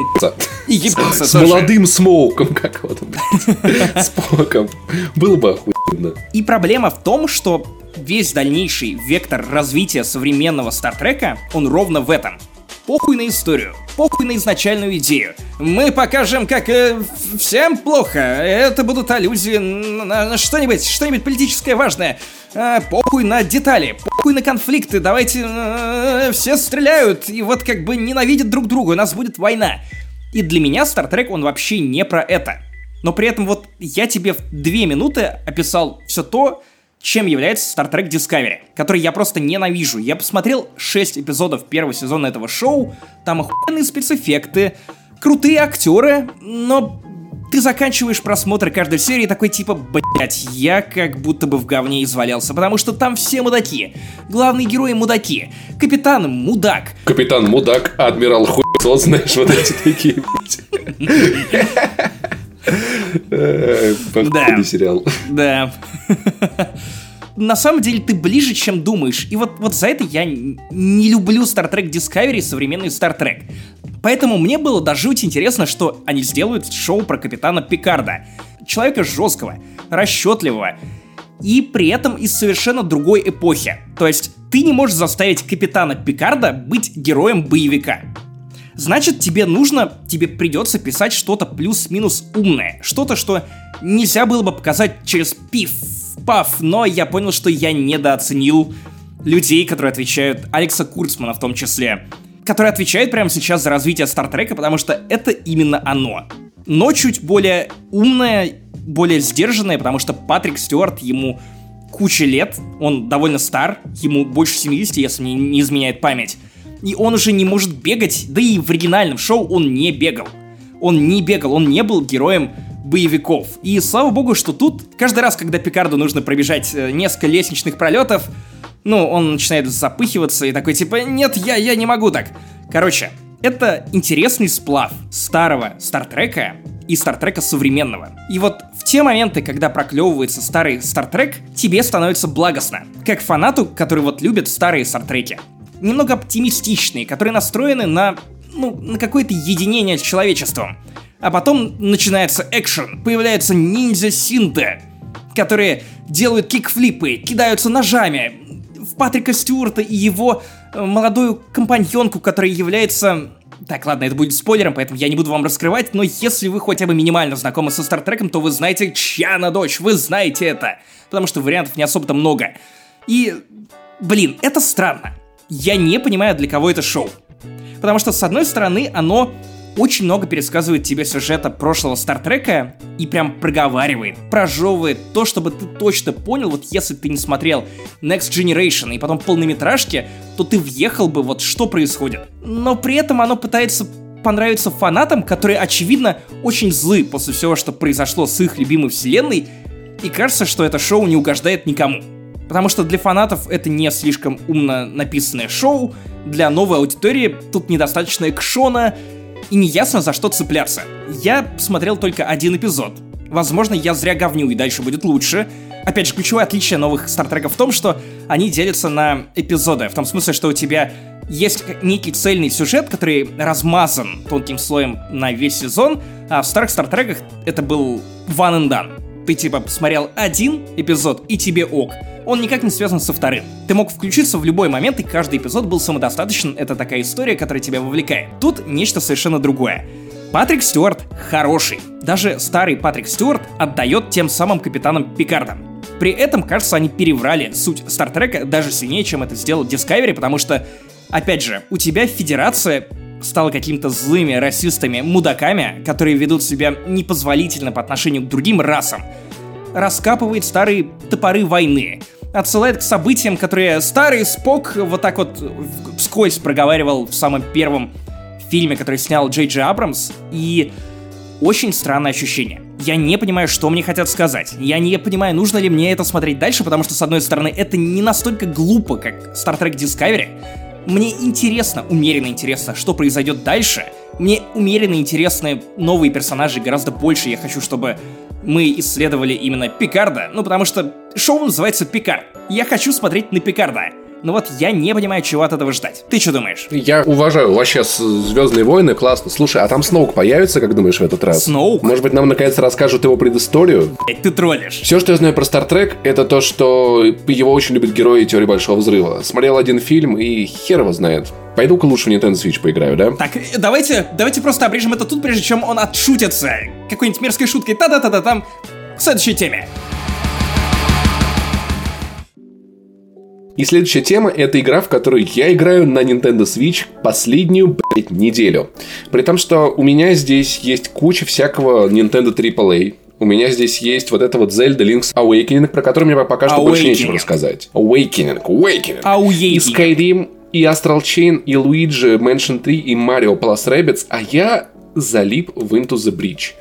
И ебется. С молодым Смоуком, как вот Споком. Было бы охуенно. И проблема в том, что весь дальнейший вектор развития современного Стартрека, он ровно в этом. Похуй на историю, похуй на изначальную идею. Мы покажем, как э, всем плохо. Это будут аллюзии на, на что-нибудь, что-нибудь политическое важное. Э, похуй на детали, похуй на конфликты. Давайте э, все стреляют и вот как бы ненавидят друг друга. У нас будет война. И для меня Стартрек он вообще не про это. Но при этом вот я тебе в две минуты описал все то, чем является Star Trek Discovery, который я просто ненавижу. Я посмотрел 6 эпизодов первого сезона этого шоу, там охуенные спецэффекты, крутые актеры, но ты заканчиваешь просмотр каждой серии такой типа, блять, я как будто бы в говне извалялся, потому что там все мудаки. Главные герои мудаки. Капитан мудак. Капитан мудак, адмирал хуйсот, знаешь, вот эти такие, Да. сериал. Да. На самом деле ты ближе, чем думаешь. И вот, вот за это я не люблю Star Trek Discovery и современный Star Trek. Поэтому мне было до жути интересно, что они сделают шоу про капитана Пикарда. Человека жесткого, расчетливого, и при этом из совершенно другой эпохи. То есть ты не можешь заставить капитана Пикарда быть героем боевика значит тебе нужно, тебе придется писать что-то плюс-минус умное. Что-то, что нельзя было бы показать через пиф, паф, но я понял, что я недооценил людей, которые отвечают, Алекса Курцмана в том числе, который отвечает прямо сейчас за развитие Стартрека, потому что это именно оно. Но чуть более умное, более сдержанное, потому что Патрик Стюарт, ему куча лет, он довольно стар, ему больше 70, если мне не изменяет память и он уже не может бегать, да и в оригинальном шоу он не бегал. Он не бегал, он не был героем боевиков. И слава богу, что тут каждый раз, когда Пикарду нужно пробежать э, несколько лестничных пролетов, ну, он начинает запыхиваться и такой типа, нет, я, я не могу так. Короче, это интересный сплав старого Стартрека и Стартрека современного. И вот в те моменты, когда проклевывается старый Стартрек, тебе становится благостно. Как фанату, который вот любит старые Стартреки немного оптимистичные, которые настроены на, ну, на какое-то единение с человечеством. А потом начинается экшен, появляются ниндзя-синты, которые делают кикфлипы, кидаются ножами. В Патрика Стюарта и его э, молодую компаньонку, которая является... Так, ладно, это будет спойлером, поэтому я не буду вам раскрывать, но если вы хотя бы минимально знакомы со Стартреком, то вы знаете, чья она дочь, вы знаете это. Потому что вариантов не особо-то много. И, блин, это странно я не понимаю, для кого это шоу. Потому что, с одной стороны, оно очень много пересказывает тебе сюжета прошлого Стартрека и прям проговаривает, прожевывает то, чтобы ты точно понял, вот если ты не смотрел Next Generation и потом полнометражки, то ты въехал бы вот что происходит. Но при этом оно пытается понравиться фанатам, которые, очевидно, очень злы после всего, что произошло с их любимой вселенной, и кажется, что это шоу не угождает никому. Потому что для фанатов это не слишком умно написанное шоу, для новой аудитории тут недостаточно экшона, и неясно за что цепляться. Я посмотрел только один эпизод. Возможно, я зря говню, и дальше будет лучше. Опять же, ключевое отличие новых стартреков в том, что они делятся на эпизоды. В том смысле, что у тебя есть некий цельный сюжет, который размазан тонким слоем на весь сезон, а в старых стартреках это был one and done. Ты типа посмотрел один эпизод, и тебе ок он никак не связан со вторым. Ты мог включиться в любой момент, и каждый эпизод был самодостаточен, это такая история, которая тебя вовлекает. Тут нечто совершенно другое. Патрик Стюарт хороший. Даже старый Патрик Стюарт отдает тем самым капитанам Пикардам. При этом, кажется, они переврали суть Стартрека даже сильнее, чем это сделал Discovery, потому что, опять же, у тебя Федерация стала какими-то злыми расистами, мудаками, которые ведут себя непозволительно по отношению к другим расам, раскапывает старые топоры войны, отсылает к событиям, которые старый Спок вот так вот вскользь проговаривал в самом первом фильме, который снял Джей Джей Абрамс, и очень странное ощущение. Я не понимаю, что мне хотят сказать. Я не понимаю, нужно ли мне это смотреть дальше, потому что, с одной стороны, это не настолько глупо, как Star Trek Discovery. Мне интересно, умеренно интересно, что произойдет дальше. Мне умеренно интересны новые персонажи гораздо больше. Я хочу, чтобы мы исследовали именно Пикарда, ну потому что шоу называется Пикард. Я хочу смотреть на Пикарда. Но вот я не понимаю, чего от этого ждать. Ты что думаешь? Я уважаю вообще Звездные войны, классно. Слушай, а там Сноук появится, как думаешь, в этот раз? Сноук? Может быть, нам наконец расскажут его предысторию? Блять, ты троллишь. Все, что я знаю про Стартрек, это то, что его очень любят герои теории Большого Взрыва. Смотрел один фильм и хер его знает. Пойду-ка лучше в Nintendo Switch поиграю, да? Так, давайте, давайте просто обрежем это тут, прежде чем он отшутится. Какой-нибудь мерзкой шуткой. Та-да-та-да, там. К следующей теме. И следующая тема — это игра, в которую я играю на Nintendo Switch последнюю, блядь, неделю. При том, что у меня здесь есть куча всякого Nintendo AAA, у меня здесь есть вот это вот Zelda Link's Awakening, про который мне пока что больше нечего рассказать. Awakening, Awakening. Awakening. И Skyrim, и Astral Chain, и Luigi Mansion 3, и Mario Plus Rabbids, а я залип в Into the Breach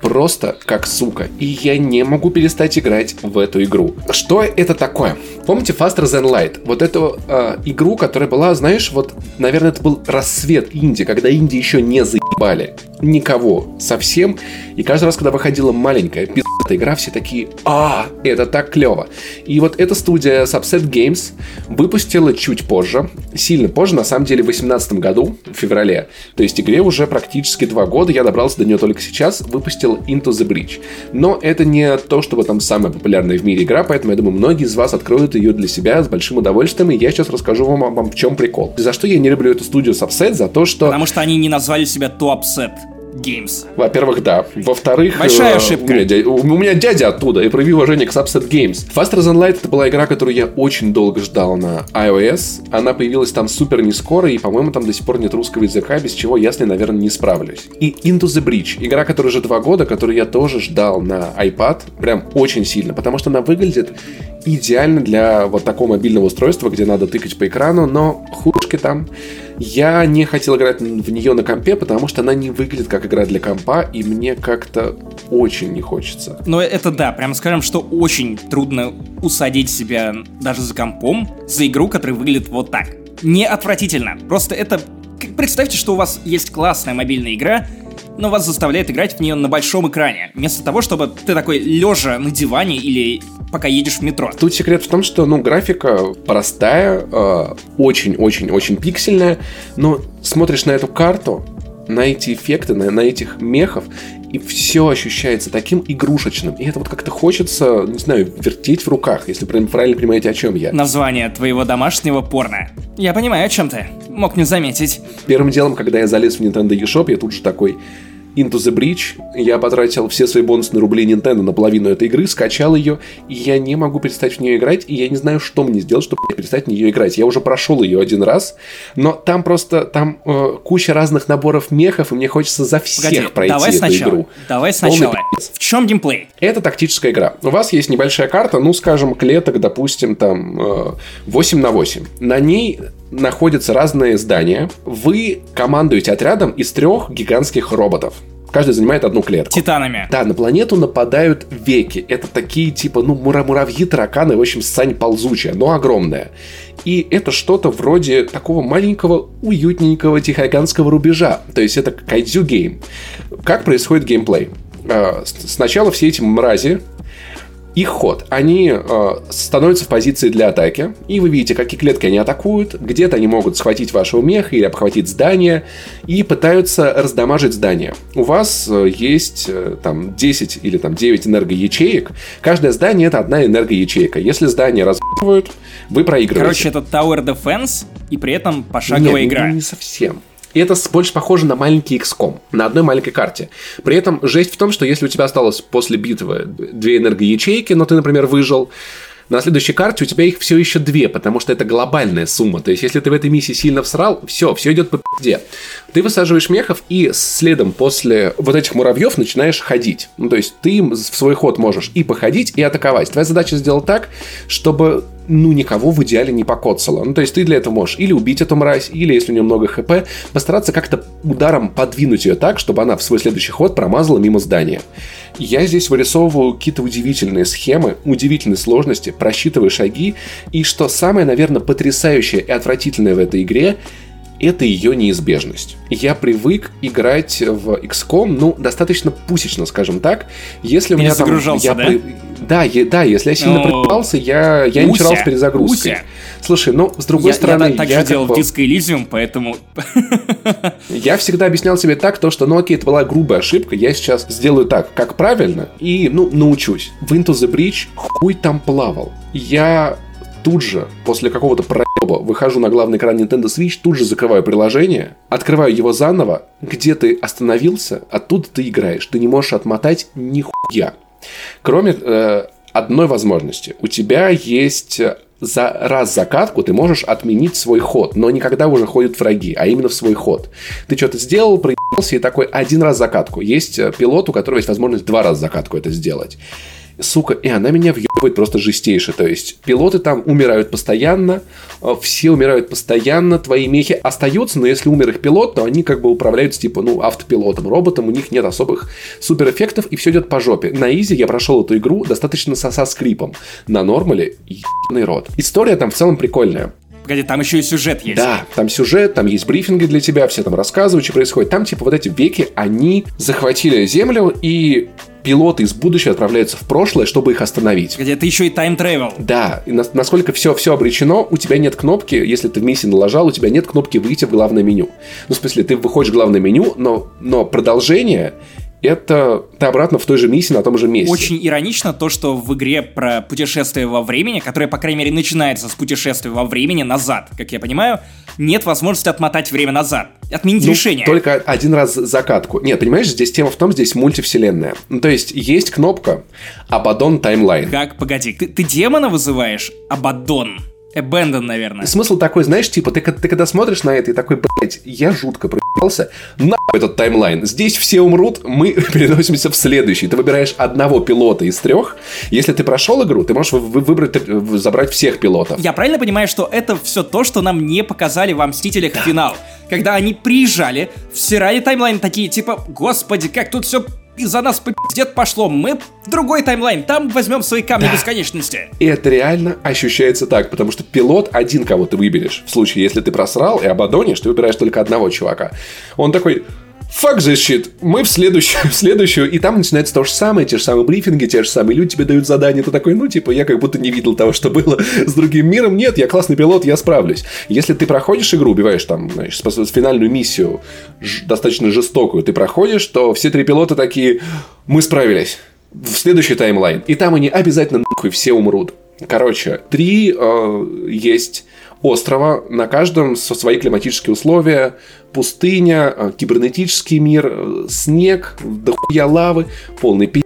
просто как сука. И я не могу перестать играть в эту игру. Что это такое? Помните Faster Than Light? Вот эту э, игру, которая была, знаешь, вот, наверное, это был рассвет Инди, когда Инди еще не заебали. Никого. Совсем. И каждый раз, когда выходила маленькая пиздатая игра, все такие, а, это так клево. И вот эта студия Subset Games выпустила чуть позже, сильно позже, на самом деле, в 2018 году, в феврале. То есть игре уже практически два года, я добрался до нее только сейчас, выпустил Into the Breach. Но это не то, чтобы там самая популярная в мире игра, поэтому я думаю, многие из вас откроют ее для себя с большим удовольствием, и я сейчас расскажу вам, вам в чем прикол. За что я не люблю эту студию Subset? За то, что... Потому что они не назвали себя To Upset. Games. Во-первых, да. Во-вторых... Большая э, ошибка. У меня, дядя, у меня дядя оттуда, и прояви уважение к Subset Games. Faster Than Light это была игра, которую я очень долго ждал на iOS. Она появилась там супер не скоро, и, по-моему, там до сих пор нет русского языка, без чего я с ней, наверное, не справлюсь. И Into the Breach. Игра, которая уже два года, которую я тоже ждал на iPad. Прям очень сильно, потому что она выглядит идеально для вот такого мобильного устройства, где надо тыкать по экрану, но худшки там. Я не хотел играть в нее на компе, потому что она не выглядит как игра для компа, и мне как-то очень не хочется. Но это да, прямо скажем, что очень трудно усадить себя даже за компом за игру, которая выглядит вот так. Не отвратительно, просто это... Представьте, что у вас есть классная мобильная игра, но вас заставляет играть в нее на большом экране, вместо того, чтобы ты такой лежа на диване или пока едешь в метро. Тут секрет в том, что, ну, графика простая, очень-очень-очень э, пиксельная, но смотришь на эту карту, на эти эффекты, на, на этих мехов, и все ощущается таким игрушечным. И это вот как-то хочется, не знаю, вертеть в руках, если правильно понимаете, о чем я. Название твоего домашнего порно. Я понимаю, о чем ты. Мог не заметить. Первым делом, когда я залез в Nintendo eShop, я тут же такой, Into the Breach. Я потратил все свои бонусные рубли Nintendo на половину этой игры, скачал ее, и я не могу перестать в нее играть, и я не знаю, что мне сделать, чтобы перестать в нее играть. Я уже прошел ее один раз, но там просто там э, куча разных наборов мехов, и мне хочется за всех Погоди, пройти давай эту сначала, игру. Давай сначала. В чем геймплей? Это тактическая игра. У вас есть небольшая карта, ну, скажем, клеток, допустим, там э, 8 на 8. На ней находятся разные здания. Вы командуете отрядом из трех гигантских роботов. Каждый занимает одну клетку. Титанами. Да, на планету нападают веки. Это такие типа, ну, мура муравьи, тараканы, в общем, сань ползучая, но огромная. И это что-то вроде такого маленького, уютненького тихоокеанского рубежа. То есть это кайдзю game. Как происходит геймплей? А, сначала все эти мрази их ход. Они э, становятся в позиции для атаки, и вы видите, какие клетки они атакуют. Где-то они могут схватить вашего меха или обхватить здание, и пытаются раздамажить здание. У вас э, есть э, там 10 или там 9 энергоячеек. Каждое здание это одна энергоячейка. Если здание разбивают, вы проигрываете. Короче, это Tower Defense, и при этом пошаговая Нет, игра. Не, не совсем. И это больше похоже на маленький XCOM на одной маленькой карте. При этом жесть в том, что если у тебя осталось после битвы две энергоячейки, но ты, например, выжил, на следующей карте у тебя их все еще две, потому что это глобальная сумма. То есть, если ты в этой миссии сильно всрал, все, все идет по пизде. Ты высаживаешь мехов и следом после вот этих муравьев начинаешь ходить. Ну, то есть, ты в свой ход можешь и походить, и атаковать. Твоя задача сделать так, чтобы ну, никого в идеале не покоцало. Ну, то есть ты для этого можешь или убить эту мразь, или, если у нее много хп, постараться как-то ударом подвинуть ее так, чтобы она в свой следующий ход промазала мимо здания. Я здесь вырисовываю какие-то удивительные схемы, удивительные сложности, просчитываю шаги, и что самое, наверное, потрясающее и отвратительное в этой игре, это ее неизбежность. Я привык играть в XCOM, ну, достаточно пусечно, скажем так. Если у меня там... Я да? При... Да, я, да, если я сильно Но... проебался, я, я не читал с перезагрузкой. Уся. Слушай, ну, с другой я, стороны... Я так я же делал бы... в Disco Elysium, поэтому... Я всегда объяснял себе так, то, что, ну окей, это была грубая ошибка, я сейчас сделаю так, как правильно, и, ну, научусь. В Into the Bridge хуй там плавал. Я тут же, после какого-то проеба, выхожу на главный экран Nintendo Switch, тут же закрываю приложение, открываю его заново, где ты остановился, оттуда ты играешь. Ты не можешь отмотать нихуя. Кроме э, одной возможности. У тебя есть э, за раз закатку ты можешь отменить свой ход, но никогда уже ходят враги, а именно в свой ход. Ты что-то сделал, проебался и такой один раз закатку. Есть э, пилот, у которого есть возможность два раза закатку это сделать сука, и она меня въебывает просто жестейше. То есть пилоты там умирают постоянно, э, все умирают постоянно, твои мехи остаются, но если умер их пилот, то они как бы управляются типа, ну, автопилотом, роботом, у них нет особых суперэффектов, и все идет по жопе. На изи я прошел эту игру достаточно со, со скрипом. На нормале ебаный рот. История там в целом прикольная. Погоди, там еще и сюжет есть. Да, там сюжет, там есть брифинги для тебя, все там рассказывают, что происходит. Там, типа, вот эти веки, они захватили Землю, и пилоты из будущего отправляются в прошлое, чтобы их остановить. Где это еще и тайм travel. Да, и на, насколько все, все обречено, у тебя нет кнопки, если ты в миссии налажал, у тебя нет кнопки выйти в главное меню. Ну, в смысле, ты выходишь в главное меню, но, но продолжение это ты обратно в той же миссии на том же месте. Очень иронично то, что в игре про путешествие во времени, которое, по крайней мере, начинается с путешествия во времени назад, как я понимаю, нет возможности отмотать время назад. Отменить ну, решение. Только один раз закатку. Нет, понимаешь, здесь тема в том, здесь мультивселенная. Ну, то есть есть кнопка Абадон таймлайн. Как? Погоди, ты, ты демона вызываешь? Абадон. Abandon, наверное. Смысл такой, знаешь, типа, ты, ты когда смотришь на это и такой, блядь, я жутко проебался, на этот таймлайн. Здесь все умрут, мы переносимся в следующий. Ты выбираешь одного пилота из трех. Если ты прошел игру, ты можешь выбрать, забрать всех пилотов. Я правильно понимаю, что это все то, что нам не показали во Мстителях да. финал? Когда они приезжали, всирали таймлайн такие, типа, господи, как тут все из-за нас пиздец пошло, мы в другой таймлайн, там возьмем свои камни да. бесконечности. И это реально ощущается так, потому что пилот один, кого ты выберешь. В случае, если ты просрал и ободонишь, ты выбираешь только одного чувака. Он такой, Fuck this shit. Мы в следующую, в следующую. И там начинается то же самое, те же самые брифинги, те же самые люди тебе дают задание. Ты такой, ну, типа, я как будто не видел того, что было с другим миром. Нет, я классный пилот, я справлюсь. Если ты проходишь игру, убиваешь там, знаешь, финальную миссию, достаточно жестокую, ты проходишь, то все три пилота такие, мы справились. В следующий таймлайн. И там они обязательно нахуй все умрут. Короче, три э, есть острова, на каждом свои климатические условия, пустыня, э, кибернетический мир, э, снег, дохуя лавы, полный пи***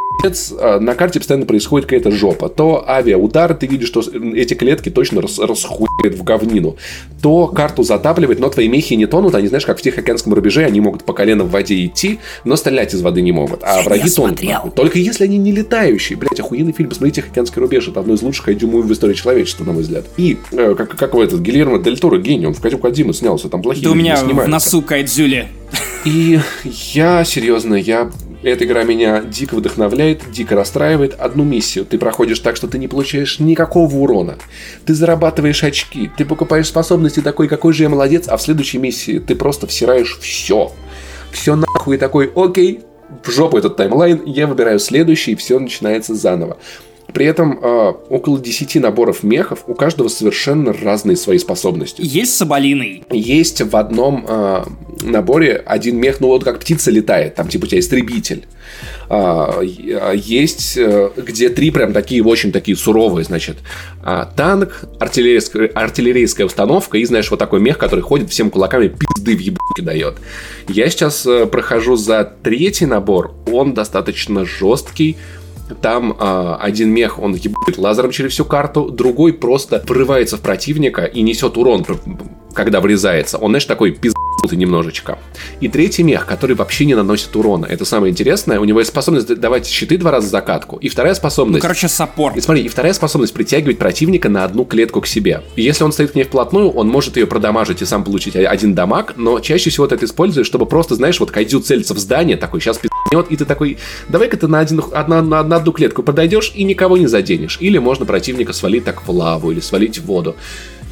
а, на карте постоянно происходит какая-то жопа. То авиаудар, ты видишь, что эти клетки точно рас, расхуят в говнину. То карту затапливает, но твои мехи не тонут. Они, знаешь, как в Тихоокеанском рубеже, они могут по колено в воде идти, но стрелять из воды не могут. А враги тонут. Только если они не летающие. Блять, охуенный фильм. Посмотрите Тихоокеанский рубеж. Это одно из лучших айдюмов в истории человечества, на мой взгляд. И, э, как, как в этот, Гильермо Дель Торо, гений, он в Катю Кадзиму снялся, там плохие Да у меня в носу Кайдзюли. И я, серьезно, я эта игра меня дико вдохновляет, дико расстраивает. Одну миссию ты проходишь так, что ты не получаешь никакого урона. Ты зарабатываешь очки, ты покупаешь способности такой, какой же я молодец, а в следующей миссии ты просто всираешь все. Все нахуй такой, окей, в жопу этот таймлайн, я выбираю следующий, и все начинается заново. При этом э, около 10 наборов мехов, у каждого совершенно разные свои способности. Есть соболиный. Есть в одном э, наборе один мех, ну вот как птица летает, там типа у тебя истребитель. А, есть, э, где три прям такие, очень такие суровые, значит, а, танк, артиллерийская, артиллерийская установка и, знаешь, вот такой мех, который ходит всем кулаками пизды в ебуке дает. Я сейчас э, прохожу за третий набор, он достаточно жесткий, Там э, один мех, он ебает лазером через всю карту, другой просто врывается в противника и несет урон, когда врезается. Он, знаешь, такой пиздец немножечко. И третий мех, который вообще не наносит урона. Это самое интересное. У него есть способность давать щиты два раза за катку. И вторая способность... Ну, короче, саппорт. И смотри, и вторая способность притягивать противника на одну клетку к себе. И если он стоит к ней вплотную, он может ее продамажить и сам получить один дамаг, но чаще всего ты это используешь, чтобы просто, знаешь, вот Кайдзю целится в здание, такой, сейчас пизднет, и ты такой, давай-ка ты на, один, одна, на, на одну клетку подойдешь и никого не заденешь. Или можно противника свалить так в лаву или свалить в воду.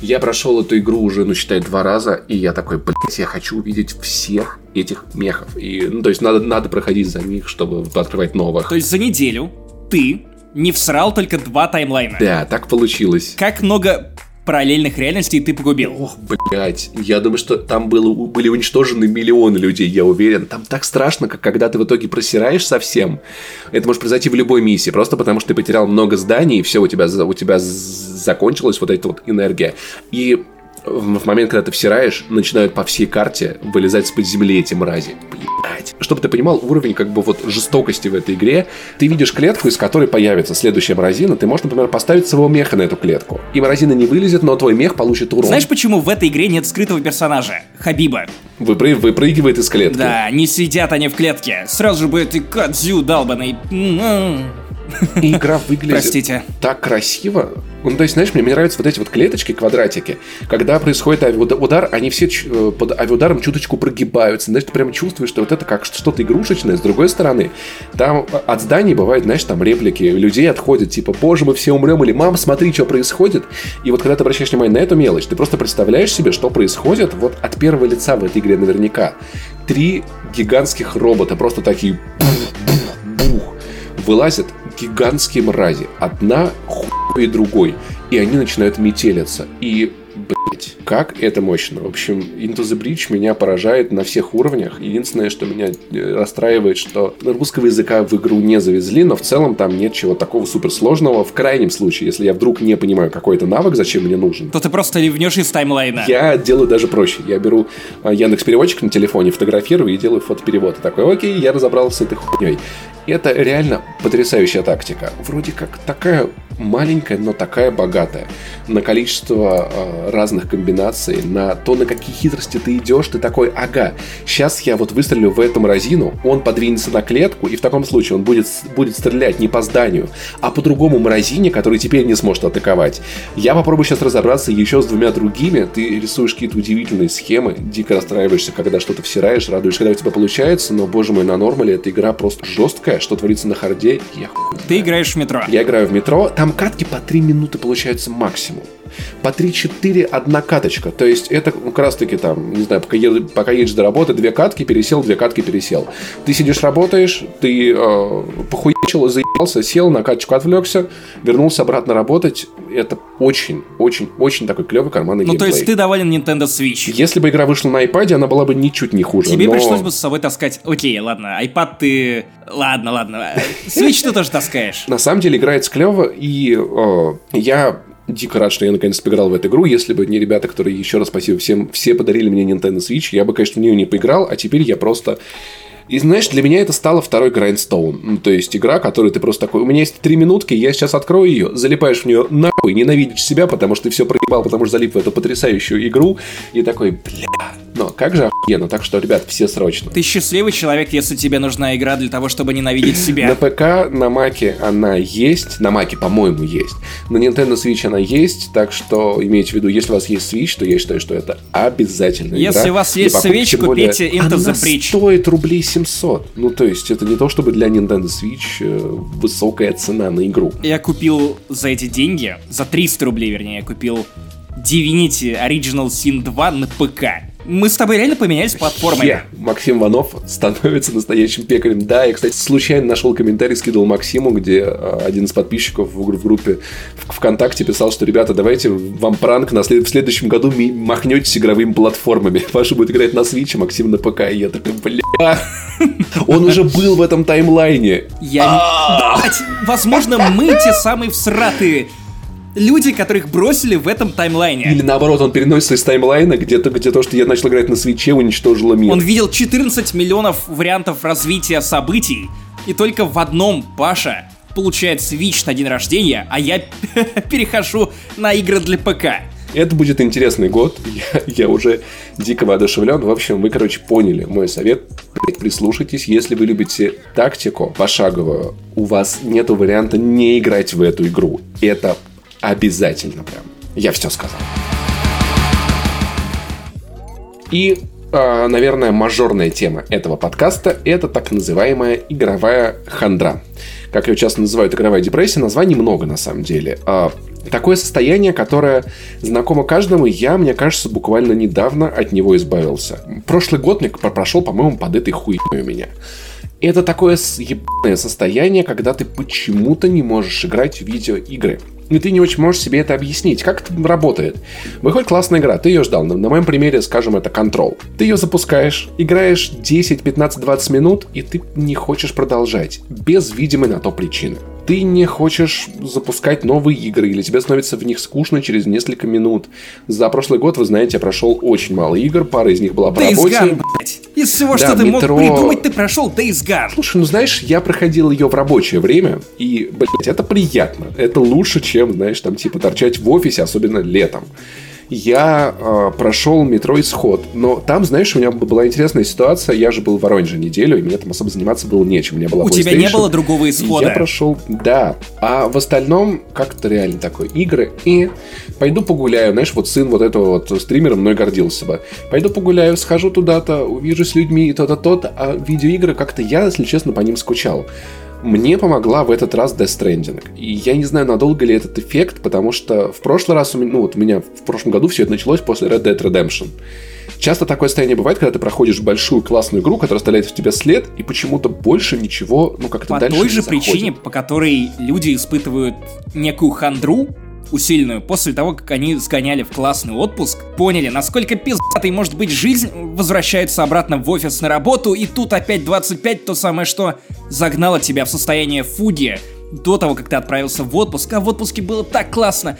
Я прошел эту игру уже, ну, считай, два раза, и я такой, блядь, я хочу увидеть всех этих мехов. И, ну, то есть надо, надо проходить за них, чтобы открывать новых. То есть за неделю ты не всрал только два таймлайна. Да, так получилось. Как много параллельных реальностей ты погубил. Ох, блядь. Я думаю, что там было, были уничтожены миллионы людей, я уверен. Там так страшно, как когда ты в итоге просираешь совсем. Это может произойти в любой миссии, просто потому что ты потерял много зданий, и все, у тебя, у тебя закончилась вот эта вот энергия. И в момент, когда ты всираешь, начинают по всей карте вылезать с-под земли эти мрази. Блять. Чтобы ты понимал уровень как бы вот жестокости в этой игре, ты видишь клетку, из которой появится следующая мразина, ты можешь, например, поставить своего меха на эту клетку. И мразина не вылезет, но твой мех получит урон. Знаешь, почему в этой игре нет скрытого персонажа? Хабиба. Выпры... Выпрыгивает из клетки. Да, не сидят они в клетке. Сразу же будет и Кадзю долбаный. И игра выглядит Простите. так красиво. Ну, то есть, знаешь, мне, мне нравятся вот эти вот клеточки, квадратики. Когда происходит авиаудар, они все э, под авиаударом чуточку прогибаются. Знаешь, ты прям чувствуешь, что вот это как что-то игрушечное. С другой стороны, там от зданий бывает, знаешь, там реплики. Людей отходят, типа, боже, мы все умрем, или мам, смотри, что происходит. И вот когда ты обращаешь внимание на эту мелочь, ты просто представляешь себе, что происходит вот от первого лица в этой игре наверняка. Три гигантских робота, просто такие бух-бух-бух, вылазят гигантские мрази. Одна хуй другой. И они начинают метелиться. И блять, как это мощно. В общем, Into the Bridge меня поражает на всех уровнях. Единственное, что меня э, расстраивает, что русского языка в игру не завезли, но в целом там нет чего такого суперсложного. В крайнем случае, если я вдруг не понимаю какой-то навык, зачем мне нужен, то ты просто ливнешь из таймлайна. Я делаю даже проще. Я беру а, Яндекс Переводчик на телефоне, фотографирую и делаю фотоперевод. И такой, окей, я разобрался с этой хуйней. Это реально потрясающая тактика. Вроде как такая маленькая, но такая богатая. На количество э, разных комбинаций, на то, на какие хитрости ты идешь, ты такой, ага, сейчас я вот выстрелю в эту мразину, он подвинется на клетку, и в таком случае он будет, будет стрелять не по зданию, а по другому мразине, который теперь не сможет атаковать. Я попробую сейчас разобраться еще с двумя другими. Ты рисуешь какие-то удивительные схемы, дико расстраиваешься, когда что-то всираешь, радуешься, когда у тебя получается, но, боже мой, на нормале эта игра просто жесткая, что творится на харде, я хуй Ты играешь в метро. Я играю в метро, там катки по 3 минуты получаются максимум. По 3-4 одна каточка. То есть это как раз таки там, не знаю, пока, ед, пока едешь до работы, две катки пересел, две катки пересел. Ты сидишь, работаешь, ты э, похуечил, заебался, сел, на каточку отвлекся, вернулся обратно работать. Это очень, очень, очень такой клевый карманный Ну, геймплей. то есть ты доволен Nintendo Switch? Если бы игра вышла на iPad, она была бы ничуть не хуже. Тебе но... пришлось бы с собой таскать... Окей, ладно, iPad ты... Ладно, ладно. Switch ты тоже таскаешь. На самом деле играется клево, и э, я дико рад, что я наконец поиграл в эту игру. Если бы не ребята, которые, еще раз спасибо всем, все подарили мне Nintendo Switch, я бы, конечно, в нее не поиграл, а теперь я просто... И знаешь, для меня это стало второй Grindstone. Ну, то есть игра, которую ты просто такой, у меня есть три минутки, я сейчас открою ее, залипаешь в нее нахуй, ненавидишь себя, потому что ты все проебал, потому что залип в эту потрясающую игру, и такой, бля, но как же охуенно, так что, ребят, все срочно. Ты счастливый человек, если тебе нужна игра для того, чтобы ненавидеть себя. На ПК, на Маке она есть, на Маке, по-моему, есть. На Nintendo Switch она есть, так что имейте в виду, если у вас есть Switch, то я считаю, что это обязательно Если у вас есть Switch, купите Into the Bridge. стоит рублей 700. Ну, то есть, это не то, чтобы для Nintendo Switch э, высокая цена на игру. Я купил за эти деньги, за 300 рублей, вернее, я купил Divinity Original Sin 2 на ПК. Мы с тобой реально поменялись платформами. Я, Максим Ванов становится настоящим пекарем. Да, я, кстати, случайно нашел комментарий, скидывал Максиму, где э, один из подписчиков в, группе ВКонтакте писал, что, ребята, давайте вам пранк на след... в следующем году махнетесь игровыми платформами. Ваша будет играть на Switch, а Максим на ПК. И я такой, бля. Он уже был в этом таймлайне. Я... Блядь, Возможно, мы те самые всратые люди, которых бросили в этом таймлайне. Или наоборот, он переносится из таймлайна, где-то, где то, что я начал играть на свече, уничтожило мир. Он видел 14 миллионов вариантов развития событий, и только в одном Паша получает Switch на день рождения, а я перехожу на игры для ПК. Это будет интересный год, я, я уже дико воодушевлен. В общем, вы, короче, поняли мой совет. Прислушайтесь, если вы любите тактику пошаговую, у вас нет варианта не играть в эту игру. Это обязательно прям. Я все сказал. И, э, наверное, мажорная тема этого подкаста – это так называемая игровая хандра. Как ее часто называют игровая депрессия, названий много на самом деле. Э, такое состояние, которое знакомо каждому, я, мне кажется, буквально недавно от него избавился. Прошлый год мне прошел, по-моему, под этой хуйней у меня. Это такое ебаное состояние, когда ты почему-то не можешь играть в видеоигры и ты не очень можешь себе это объяснить. Как это работает? Выходит классная игра, ты ее ждал. На, на моем примере, скажем, это Control. Ты ее запускаешь, играешь 10, 15, 20 минут, и ты не хочешь продолжать. Без видимой на то причины ты не хочешь запускать новые игры, или тебе становится в них скучно через несколько минут. За прошлый год, вы знаете, я прошел очень мало игр, пара из них была по Days работе. Gone, блядь. Из всего, да, что ты метро... мог придумать, ты прошел Days Gone. Слушай, ну знаешь, я проходил ее в рабочее время, и, блядь, это приятно. Это лучше, чем, знаешь, там, типа, торчать в офисе, особенно летом я э, прошел метро Исход. Но там, знаешь, у меня была интересная ситуация. Я же был в Воронеже неделю, и мне там особо заниматься было нечем. У меня была У тебя не было другого исхода. Я прошел, да. А в остальном, как-то реально такое, игры. И пойду погуляю. Знаешь, вот сын вот этого вот стримера мной гордился бы. Пойду погуляю, схожу туда-то, увижу с людьми и то-то, то-то. А видеоигры как-то я, если честно, по ним скучал. Мне помогла в этот раз Death Stranding. И я не знаю, надолго ли этот эффект, потому что в прошлый раз, у меня, ну вот у меня в прошлом году все это началось после Red Dead Redemption. Часто такое состояние бывает, когда ты проходишь большую классную игру, которая оставляет в тебя след, и почему-то больше ничего, ну как-то по дальше По той же заходит. причине, по которой люди испытывают некую хандру, усиленную после того, как они сгоняли в классный отпуск, поняли, насколько пиздатой может быть жизнь, возвращаются обратно в офис на работу, и тут опять 25, то самое, что загнало тебя в состояние фуги до того, как ты отправился в отпуск, а в отпуске было так классно.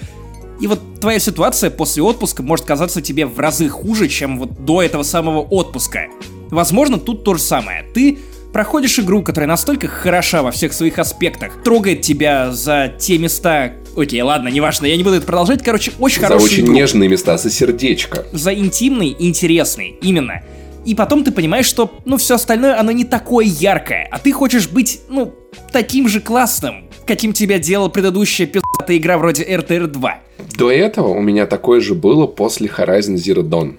И вот твоя ситуация после отпуска может казаться тебе в разы хуже, чем вот до этого самого отпуска. Возможно, тут то же самое. Ты проходишь игру, которая настолько хороша во всех своих аспектах, трогает тебя за те места, Окей, ладно, неважно, я не буду это продолжать. Короче, очень хороший. За очень игру. нежные места, за сердечко. За интимный и интересный, именно. И потом ты понимаешь, что, ну, все остальное, оно не такое яркое, а ты хочешь быть, ну, таким же классным, каким тебя делала предыдущая пиздатая игра вроде RTR 2. До этого у меня такое же было после Horizon Zero Dawn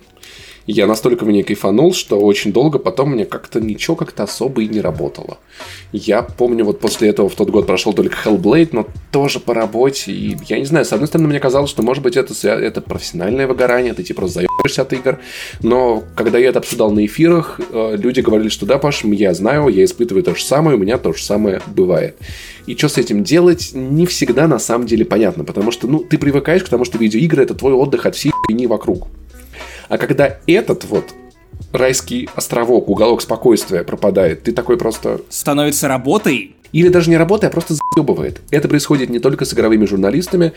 я настолько в ней кайфанул, что очень долго потом мне как-то ничего как-то особо и не работало. Я помню, вот после этого в тот год прошел только Hellblade, но тоже по работе. И я не знаю, с одной стороны, мне казалось, что может быть это, это профессиональное выгорание, ты типа заебаешься от игр. Но когда я это обсуждал на эфирах, э, люди говорили, что да, Паш, я знаю, я испытываю то же самое, у меня то же самое бывает. И что с этим делать, не всегда на самом деле понятно, потому что, ну, ты привыкаешь к тому, что видеоигры это твой отдых от всей хуйни вокруг. А когда этот вот райский островок, уголок спокойствия пропадает, ты такой просто... Становится работой? Или даже не работой, а просто заебывает. Это происходит не только с игровыми журналистами.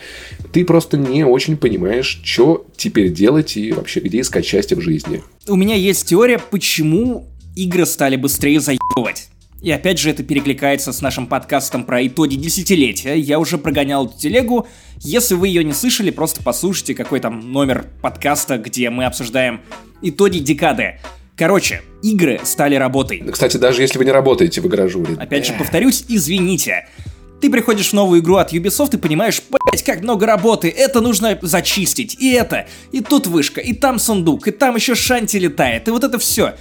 Ты просто не очень понимаешь, что теперь делать и вообще где искать счастье в жизни. У меня есть теория, почему игры стали быстрее заебывать. И опять же это перекликается с нашим подкастом про итоги десятилетия. Я уже прогонял эту телегу. Если вы ее не слышали, просто послушайте, какой там номер подкаста, где мы обсуждаем итоги декады. Короче, игры стали работой. Кстати, даже если вы не работаете в игражуре. Опять же, повторюсь, извините. Ты приходишь в новую игру от Ubisoft и понимаешь, блять, как много работы, это нужно зачистить, и это, и тут вышка, и там сундук, и там еще шанти летает, и вот это все.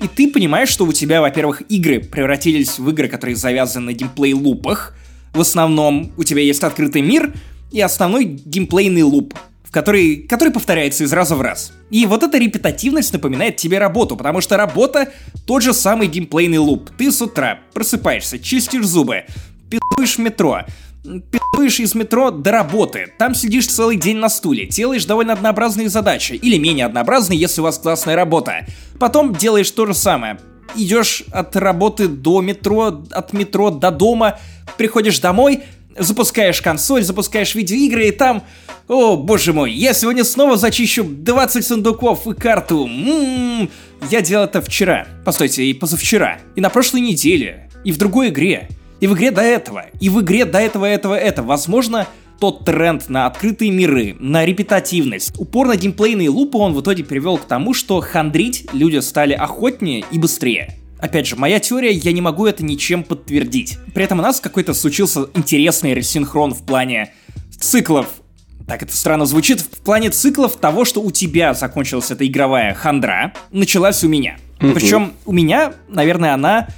И ты понимаешь, что у тебя, во-первых, игры превратились в игры, которые завязаны на геймплей-лупах. В основном у тебя есть открытый мир и основной геймплейный луп, в который, который повторяется из раза в раз. И вот эта репетативность напоминает тебе работу, потому что работа — тот же самый геймплейный луп. Ты с утра просыпаешься, чистишь зубы, пи***ешь метро, пи***ешь из метро до работы. Там сидишь целый день на стуле, делаешь довольно однообразные задачи, или менее однообразные, если у вас классная работа. Потом делаешь то же самое. Идешь от работы до метро, от метро до дома, приходишь домой, запускаешь консоль, запускаешь видеоигры, и там... О, боже мой, я сегодня снова зачищу 20 сундуков и карту. М-м-м. Я делал это вчера. Постойте, и позавчера. И на прошлой неделе. И в другой игре. И в игре до этого, и в игре до этого, этого, это. Возможно, тот тренд на открытые миры, на репетативность, упор на геймплейные лупы он в итоге привел к тому, что хандрить люди стали охотнее и быстрее. Опять же, моя теория, я не могу это ничем подтвердить. При этом у нас какой-то случился интересный ресинхрон в плане циклов так это странно звучит, в плане циклов того, что у тебя закончилась эта игровая хандра, началась у меня. Mm-hmm. Причем у меня, наверное, она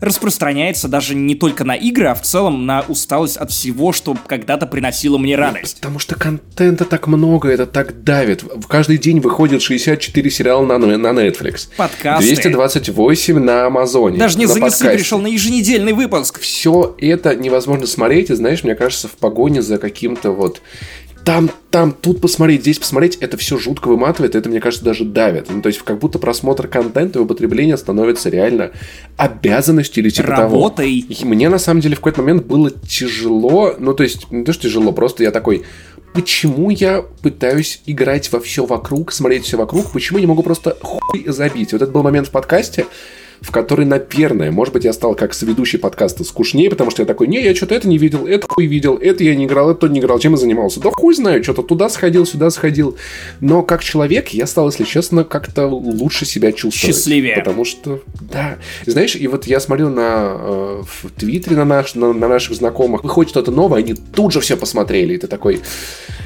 распространяется даже не только на игры, а в целом на усталость от всего, что когда-то приносило мне ну, радость. Потому что контента так много, это так давит. В каждый день выходит 64 сериала на, на Netflix. Подкасты. 228 на Амазоне. Даже не занесли, пришел на еженедельный выпуск. Все это невозможно смотреть, и знаешь, мне кажется, в погоне за каким-то вот там, там, тут посмотреть, здесь посмотреть, это все жутко выматывает, это, мне кажется, даже давит. Ну, то есть, как будто просмотр контента и употребление становится реально обязанностью или типа Работой. того. И мне, на самом деле, в какой-то момент было тяжело, ну, то есть, не то, что тяжело, просто я такой, почему я пытаюсь играть во все вокруг, смотреть все вокруг, почему я не могу просто хуй забить? Вот это был момент в подкасте, в которой, наверное, может быть, я стал как соведущий подкаста скучнее, потому что я такой, не, я что-то это не видел, это хуй видел, это я не играл, это не играл, чем я занимался. Да хуй знаю, что-то туда сходил, сюда сходил. Но как человек я стал, если честно, как-то лучше себя чувствовать. Счастливее. Потому что, да. Знаешь, и вот я смотрю на э, в Твиттере на, наш, на, на наших знакомых, выходит что-то новое, они тут же все посмотрели, и ты такой,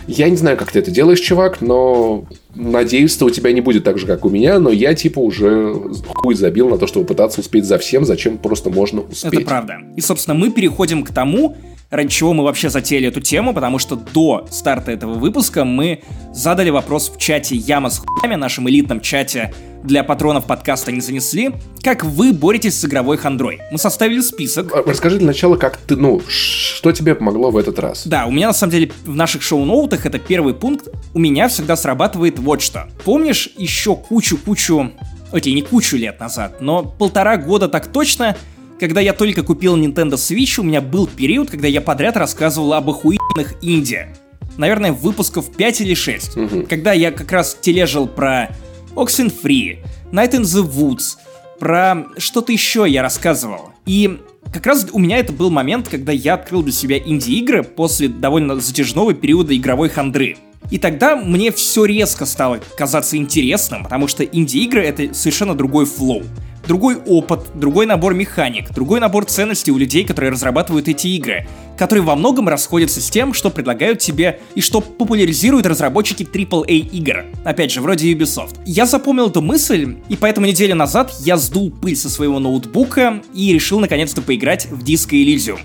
я не знаю, как ты это делаешь, чувак, но надеюсь, что у тебя не будет так же, как у меня, но я типа уже хуй забил на то, чтобы пытаться успеть за всем, зачем просто можно успеть. Это правда. И, собственно, мы переходим к тому, ради чего мы вообще затеяли эту тему, потому что до старта этого выпуска мы задали вопрос в чате Яма с хуями, нашем элитном чате для патронов подкаста не занесли. Как вы боретесь с игровой хандрой? Мы составили список. А, расскажи для начала, как ты, ну, что тебе помогло в этот раз? Да, у меня на самом деле в наших шоу-ноутах это первый пункт. У меня всегда срабатывает вот что. Помнишь еще кучу-кучу окей, не кучу лет назад, но полтора года так точно, когда я только купил Nintendo Switch, у меня был период, когда я подряд рассказывал об охуенных инди. Наверное, выпусков 5 или 6. Угу. Когда я как раз тележил про Oxenfree, Night in the Woods, про что-то еще я рассказывал. И как раз у меня это был момент, когда я открыл для себя инди-игры после довольно затяжного периода игровой хандры. И тогда мне все резко стало казаться интересным, потому что инди-игры — это совершенно другой флоу. Другой опыт, другой набор механик, другой набор ценностей у людей, которые разрабатывают эти игры, которые во многом расходятся с тем, что предлагают тебе и что популяризируют разработчики AAA игр. Опять же, вроде Ubisoft. Я запомнил эту мысль, и поэтому неделю назад я сдул пыль со своего ноутбука и решил наконец-то поиграть в Disco Elysium.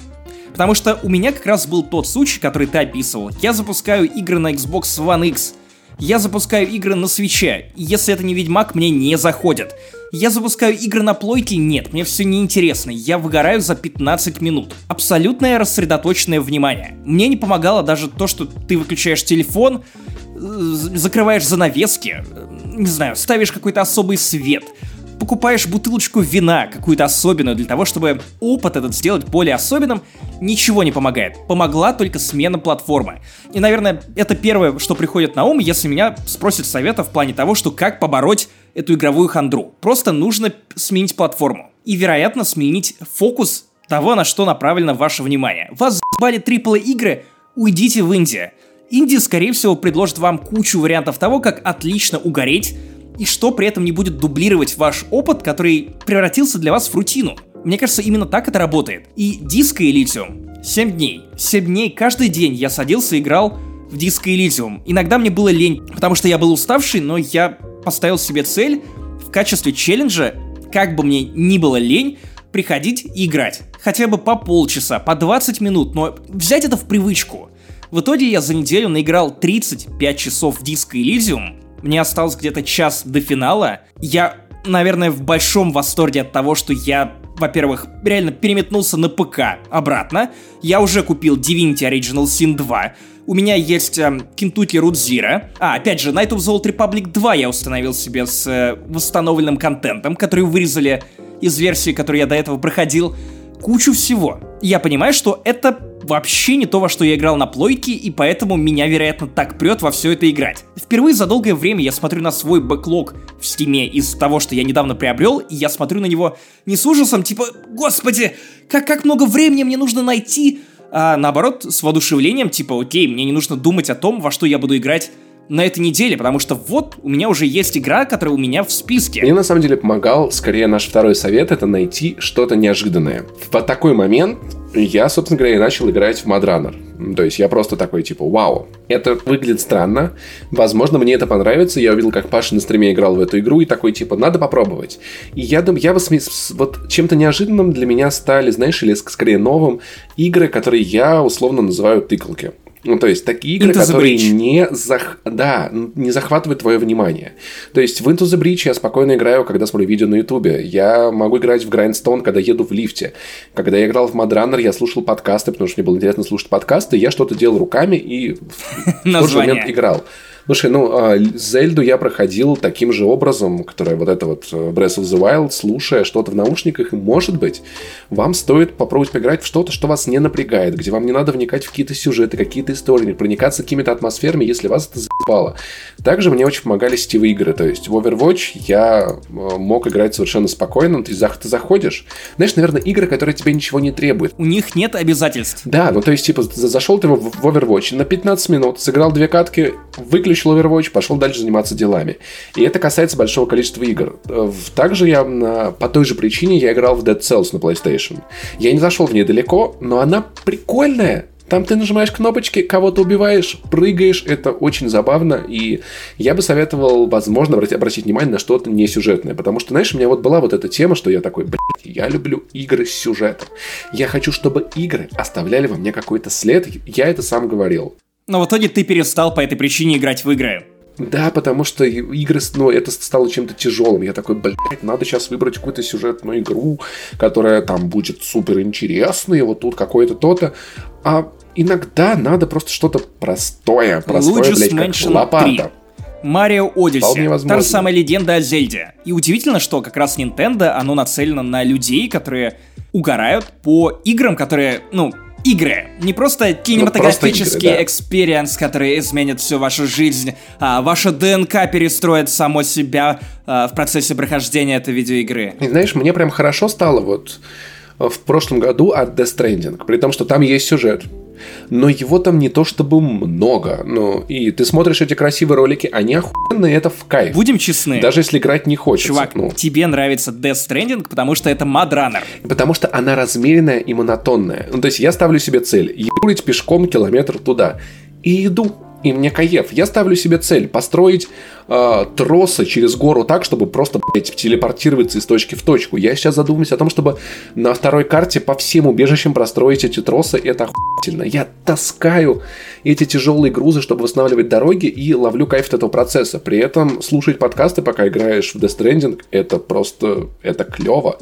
Потому что у меня как раз был тот случай, который ты описывал. Я запускаю игры на Xbox One X, я запускаю игры на свече, и если это не Ведьмак, мне не заходит. Я запускаю игры на плойке? Нет, мне все неинтересно. Я выгораю за 15 минут. Абсолютное рассредоточенное внимание. Мне не помогало даже то, что ты выключаешь телефон, э, закрываешь занавески, э, не знаю, ставишь какой-то особый свет — покупаешь бутылочку вина, какую-то особенную, для того, чтобы опыт этот сделать более особенным, ничего не помогает. Помогла только смена платформы. И, наверное, это первое, что приходит на ум, если меня спросят совета в плане того, что как побороть эту игровую хандру. Просто нужно сменить платформу. И, вероятно, сменить фокус того, на что направлено ваше внимание. Вас заебали AAA игры, уйдите в Индию. Индия, скорее всего, предложит вам кучу вариантов того, как отлично угореть и что при этом не будет дублировать ваш опыт, который превратился для вас в рутину. Мне кажется, именно так это работает. И диско Elysium 7 дней. 7 дней каждый день я садился и играл в диско Elysium. Иногда мне было лень, потому что я был уставший, но я поставил себе цель в качестве челленджа, как бы мне ни было лень, приходить и играть. Хотя бы по полчаса, по 20 минут, но взять это в привычку. В итоге я за неделю наиграл 35 часов в диско Elysium, мне осталось где-то час до финала. Я, наверное, в большом восторге от того, что я во-первых, реально переметнулся на ПК обратно. Я уже купил Divinity Original Sin 2. У меня есть э, Kentucky Root Zero. А, опять же, Night of the Old Republic 2 я установил себе с э, восстановленным контентом, который вырезали из версии, которую я до этого проходил. Кучу всего. Я понимаю, что это вообще не то, во что я играл на плойке, и поэтому меня, вероятно, так прет во все это играть. Впервые за долгое время я смотрю на свой бэклог в стиме из того, что я недавно приобрел, и я смотрю на него не с ужасом, типа, господи, как, как много времени мне нужно найти, а наоборот, с воодушевлением, типа, окей, мне не нужно думать о том, во что я буду играть на этой неделе, потому что вот у меня уже есть игра, которая у меня в списке. Мне на самом деле помогал, скорее, наш второй совет, это найти что-то неожиданное. В такой момент я, собственно говоря, и начал играть в Mad То есть я просто такой, типа, вау, это выглядит странно, возможно, мне это понравится. Я увидел, как Паша на стриме играл в эту игру, и такой, типа, надо попробовать. И я думаю, я восьми... вот чем-то неожиданным для меня стали, знаешь, или скорее новым, игры, которые я условно называю тыкалки. Ну, то есть, такие игры, Into которые не, зах... да, не захватывают твое внимание. То есть, в Into the Breach я спокойно играю, когда смотрю видео на ютубе. Я могу играть в Grindstone, когда еду в лифте. Когда я играл в Mad я слушал подкасты, потому что мне было интересно слушать подкасты. Я что-то делал руками и в тот же момент играл. Слушай, ну, а, Зельду я проходил таким же образом, которая вот это вот э, Breath of the Wild, слушая что-то в наушниках, и, может быть, вам стоит попробовать поиграть в что-то, что вас не напрягает, где вам не надо вникать в какие-то сюжеты, какие-то истории, проникаться какими-то атмосферами, если вас это заебало. Также мне очень помогали сетевые игры, то есть в Overwatch я э, мог играть совершенно спокойно, ты, ты заходишь, знаешь, наверное, игры, которые тебе ничего не требуют. У них нет обязательств. Да, ну то есть, типа, зашел ты в Overwatch на 15 минут, сыграл две катки, выключил выключил Overwatch, пошел дальше заниматься делами. И это касается большого количества игр. Также я по той же причине я играл в Dead Cells на PlayStation. Я не зашел в нее далеко, но она прикольная. Там ты нажимаешь кнопочки, кого-то убиваешь, прыгаешь, это очень забавно, и я бы советовал, возможно, обратить внимание на что-то не сюжетное, потому что, знаешь, у меня вот была вот эта тема, что я такой, блядь, я люблю игры с сюжетом. Я хочу, чтобы игры оставляли во мне какой-то след, я это сам говорил. Но в итоге ты перестал по этой причине играть в игры. Да, потому что игры, ну, это стало чем-то тяжелым. Я такой, блядь, надо сейчас выбрать какую-то сюжетную игру, которая там будет супер интересной, вот тут какое-то то-то. А иногда надо просто что-то простое, простое, Luigi's блядь, как лопата. Марио Odyssey, та же самая легенда о Зельде. И удивительно, что как раз Nintendo, оно нацелено на людей, которые угорают по играм, которые, ну, игры. Не просто кинематографический experience, да. который изменит всю вашу жизнь, а ваша ДНК перестроит само себя а, в процессе прохождения этой видеоигры. И знаешь, мне прям хорошо стало вот в прошлом году от Death Stranding, при том, что там есть сюжет но его там не то чтобы много. Ну, и ты смотришь эти красивые ролики, они охуенные, это в кайф. Будем честны. Даже если играть не хочется. Чувак, ну. тебе нравится Death Stranding, потому что это MudRunner. Потому что она размеренная и монотонная. Ну, то есть я ставлю себе цель, ебурить пешком километр туда. И иду и мне кайф. Я ставлю себе цель построить э, тросы через гору так, чтобы просто, блядь, телепортироваться из точки в точку. Я сейчас задумываюсь о том, чтобы на второй карте по всем убежищам простроить эти тросы. Это охуительно. Я таскаю эти тяжелые грузы, чтобы восстанавливать дороги и ловлю кайф от этого процесса. При этом слушать подкасты, пока играешь в Death Stranding, это просто, это клево.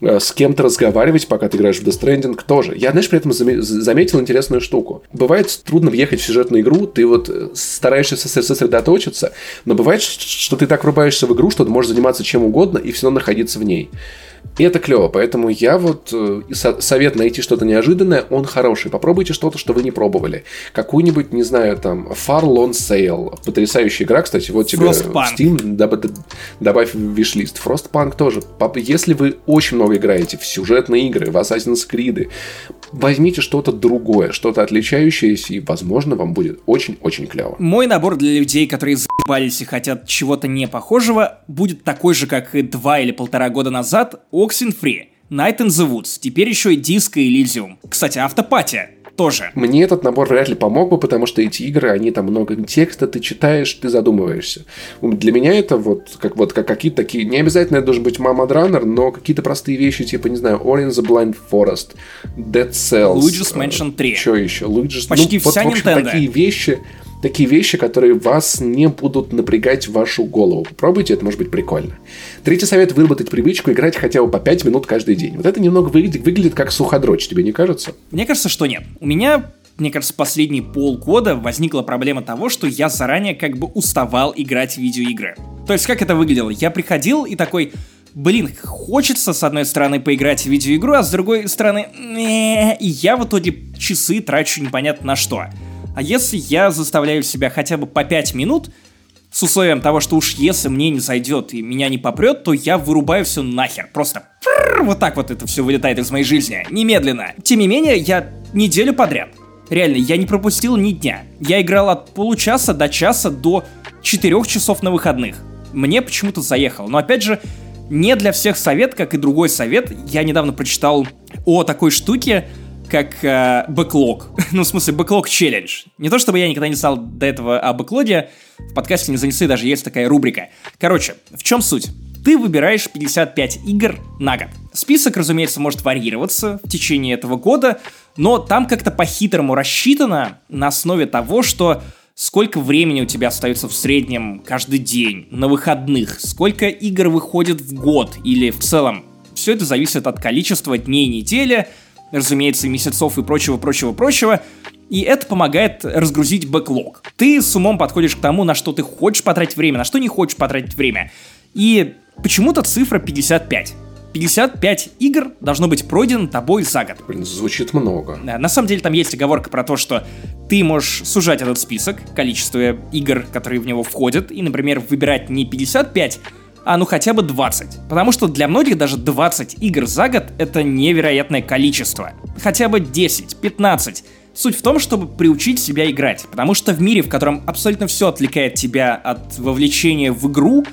Э, с кем-то разговаривать, пока ты играешь в Death Stranding, тоже. Я, знаешь, при этом заметил интересную штуку. Бывает трудно въехать в сюжетную игру, ты вот э, стараешься сосредоточиться, но бывает, что ты так врубаешься в игру, что ты можешь заниматься чем угодно и все равно находиться в ней. И это клево, поэтому я вот э, совет найти что-то неожиданное, он хороший. Попробуйте что-то, что вы не пробовали. Какую-нибудь, не знаю, там, Far Lone Sail. Потрясающая игра, кстати, вот тебе Frostpunk. Steam, доб- добавь в виш-лист. Frostpunk тоже. Если вы очень много играете в сюжетные игры, в Assassin's Creed, возьмите что-то другое, что-то отличающееся, и, возможно, вам будет очень-очень клево. Мой набор для людей, которые заебались и хотят чего-то не похожего, будет такой же, как и два или полтора года назад Oxenfree, Night in the Woods, теперь еще и Disco Elysium. Кстати, автопатия тоже. Мне этот набор вряд ли помог бы, потому что эти игры, они там много текста, ты читаешь, ты задумываешься. Для меня это вот как вот как какие-то такие, не обязательно это должен быть Mama Runner, но какие-то простые вещи, типа, не знаю, Ori the Blind Forest, Dead Cells. Luigi's Mansion 3. Что еще? Luigi's... Почти ну, вся вот, в общем, Nintendo. такие вещи, такие вещи, которые вас не будут напрягать вашу голову. Попробуйте, это может быть прикольно. Третий совет – выработать привычку играть хотя бы по 5 минут каждый день. Вот это немного выглядит, выглядит как суходрочь, тебе не кажется? Мне кажется, что нет. У меня мне кажется, последние полгода возникла проблема того, что я заранее как бы уставал играть в видеоигры. То есть, как это выглядело? Я приходил и такой, блин, хочется, с одной стороны, поиграть в видеоигру, а с другой стороны, и я в итоге часы трачу непонятно на что. А если я заставляю себя хотя бы по 5 минут, с условием того, что уж если мне не зайдет и меня не попрет, то я вырубаю все нахер. Просто вот так вот это все вылетает из моей жизни. Немедленно. Тем не менее, я неделю подряд. Реально, я не пропустил ни дня. Я играл от получаса до часа до 4 часов на выходных. Мне почему-то заехал. Но опять же, не для всех совет, как и другой совет. Я недавно прочитал о такой штуке, как э, бэклог. ну, в смысле, бэклог челлендж. Не то чтобы я никогда не знал до этого о бэклоге, в подкасте не занесли, даже есть такая рубрика. Короче, в чем суть? Ты выбираешь 55 игр на год. Список, разумеется, может варьироваться в течение этого года, но там как-то по-хитрому рассчитано на основе того, что сколько времени у тебя остается в среднем каждый день, на выходных, сколько игр выходит в год или в целом. Все это зависит от количества дней недели, разумеется, месяцев и прочего, прочего, прочего. И это помогает разгрузить бэклог. Ты с умом подходишь к тому, на что ты хочешь потратить время, на что не хочешь потратить время. И почему-то цифра 55. 55 игр должно быть пройдено тобой за год. Блин, звучит много. На самом деле там есть оговорка про то, что ты можешь сужать этот список, количество игр, которые в него входят, и, например, выбирать не 55, а ну хотя бы 20. Потому что для многих даже 20 игр за год это невероятное количество. Хотя бы 10, 15. Суть в том, чтобы приучить себя играть, потому что в мире, в котором абсолютно все отвлекает тебя от вовлечения в игру,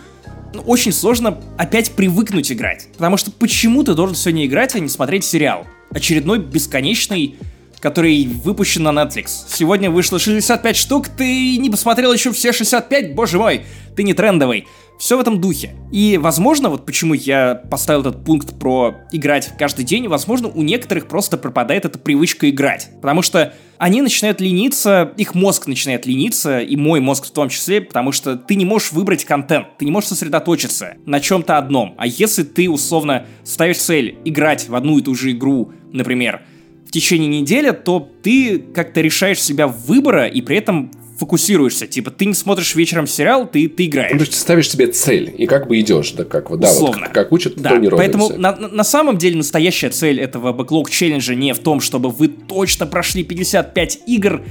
ну, очень сложно опять привыкнуть играть. Потому что почему ты должен сегодня играть, а не смотреть сериал? Очередной бесконечный который выпущен на Netflix. Сегодня вышло 65 штук, ты не посмотрел еще все 65? Боже мой, ты не трендовый. Все в этом духе. И, возможно, вот почему я поставил этот пункт про играть каждый день, возможно, у некоторых просто пропадает эта привычка играть. Потому что они начинают лениться, их мозг начинает лениться, и мой мозг в том числе, потому что ты не можешь выбрать контент, ты не можешь сосредоточиться на чем-то одном. А если ты, условно, ставишь цель играть в одну и ту же игру, например, в течение недели, то ты как-то решаешь себя выбора и при этом фокусируешься. Типа, ты не смотришь вечером сериал, ты, ты играешь. Ну, то есть ты ставишь себе цель, и как бы идешь, да, как вот, да, Условно. вот, как учат да, Тони Поэтому на, на самом деле настоящая цель этого бэклог челленджа не в том, чтобы вы точно прошли 55 игр,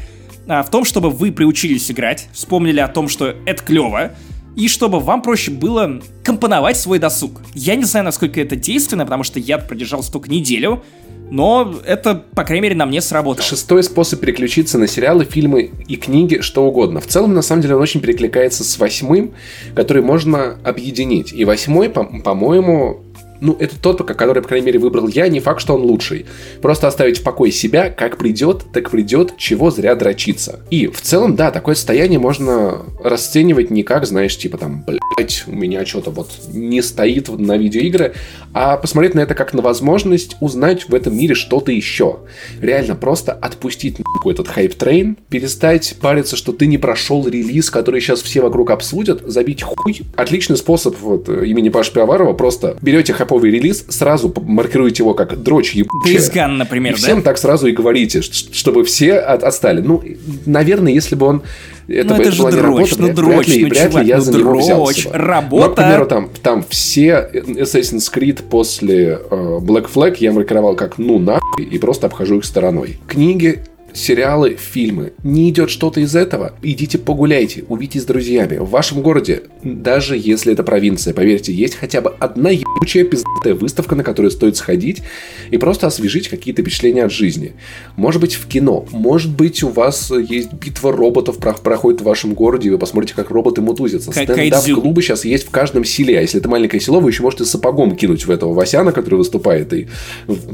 а в том, чтобы вы приучились играть, вспомнили о том, что это клево, и чтобы вам проще было компоновать свой досуг. Я не знаю, насколько это действенно, потому что я продержался только неделю, но это, по крайней мере, на мне сработало. Шестой способ переключиться на сериалы, фильмы и книги, что угодно. В целом, на самом деле, он очень перекликается с восьмым, который можно объединить. И восьмой, по-моему, ну, это тот, который, по крайней мере, выбрал я, не факт, что он лучший. Просто оставить в покое себя, как придет, так придет, чего зря дрочиться. И в целом, да, такое состояние можно расценивать не как, знаешь, типа там, блять, у меня что-то вот не стоит на видеоигры, а посмотреть на это как на возможность узнать в этом мире что-то еще. Реально просто отпустить нахуй этот hype train, перестать париться, что ты не прошел релиз, который сейчас все вокруг обсудят, забить хуй. Отличный способ вот имени Паши Пивоварова, просто берете хайповый релиз, сразу маркируете его как дрочь ебучая. Gone, например, и всем да? так сразу и говорите, чтобы все от, отстали. Ну, наверное, если бы он это, ну, это, же дрочь, работа, ну дрочь, вряд ли, ну, вряд чувак, ли я ну, за дрочь, него взялся работа. Но, к примеру, там, там все Assassin's Creed после э, Black Flag я маркировал как ну нахуй и просто обхожу их стороной. Книги сериалы, фильмы. Не идет что-то из этого? Идите погуляйте, увидите с друзьями. В вашем городе, даже если это провинция, поверьте, есть хотя бы одна ебучая пиздатая выставка, на которую стоит сходить и просто освежить какие-то впечатления от жизни. Может быть, в кино. Может быть, у вас есть битва роботов проходит в вашем городе, и вы посмотрите, как роботы мутузятся. Стендап-клубы сейчас есть в каждом селе. А если это маленькое село, вы еще можете сапогом кинуть в этого Васяна, который выступает, и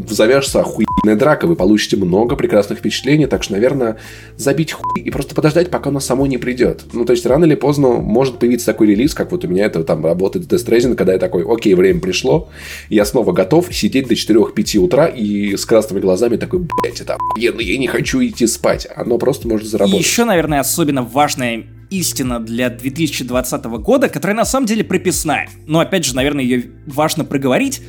завяжется охуенная драка. Вы получите много прекрасных впечатлений, так что, наверное, забить хуй и просто подождать, пока оно само не придет. Ну, то есть, рано или поздно может появиться такой релиз, как вот у меня это там работает Death Stranding, когда я такой, окей, время пришло, я снова готов сидеть до 4-5 утра и с красными глазами такой, блядь, это охуенно, я не хочу идти спать. Оно просто может заработать. И еще, наверное, особенно важная истина для 2020 года, которая на самом деле прописная. Но опять же, наверное, ее важно проговорить.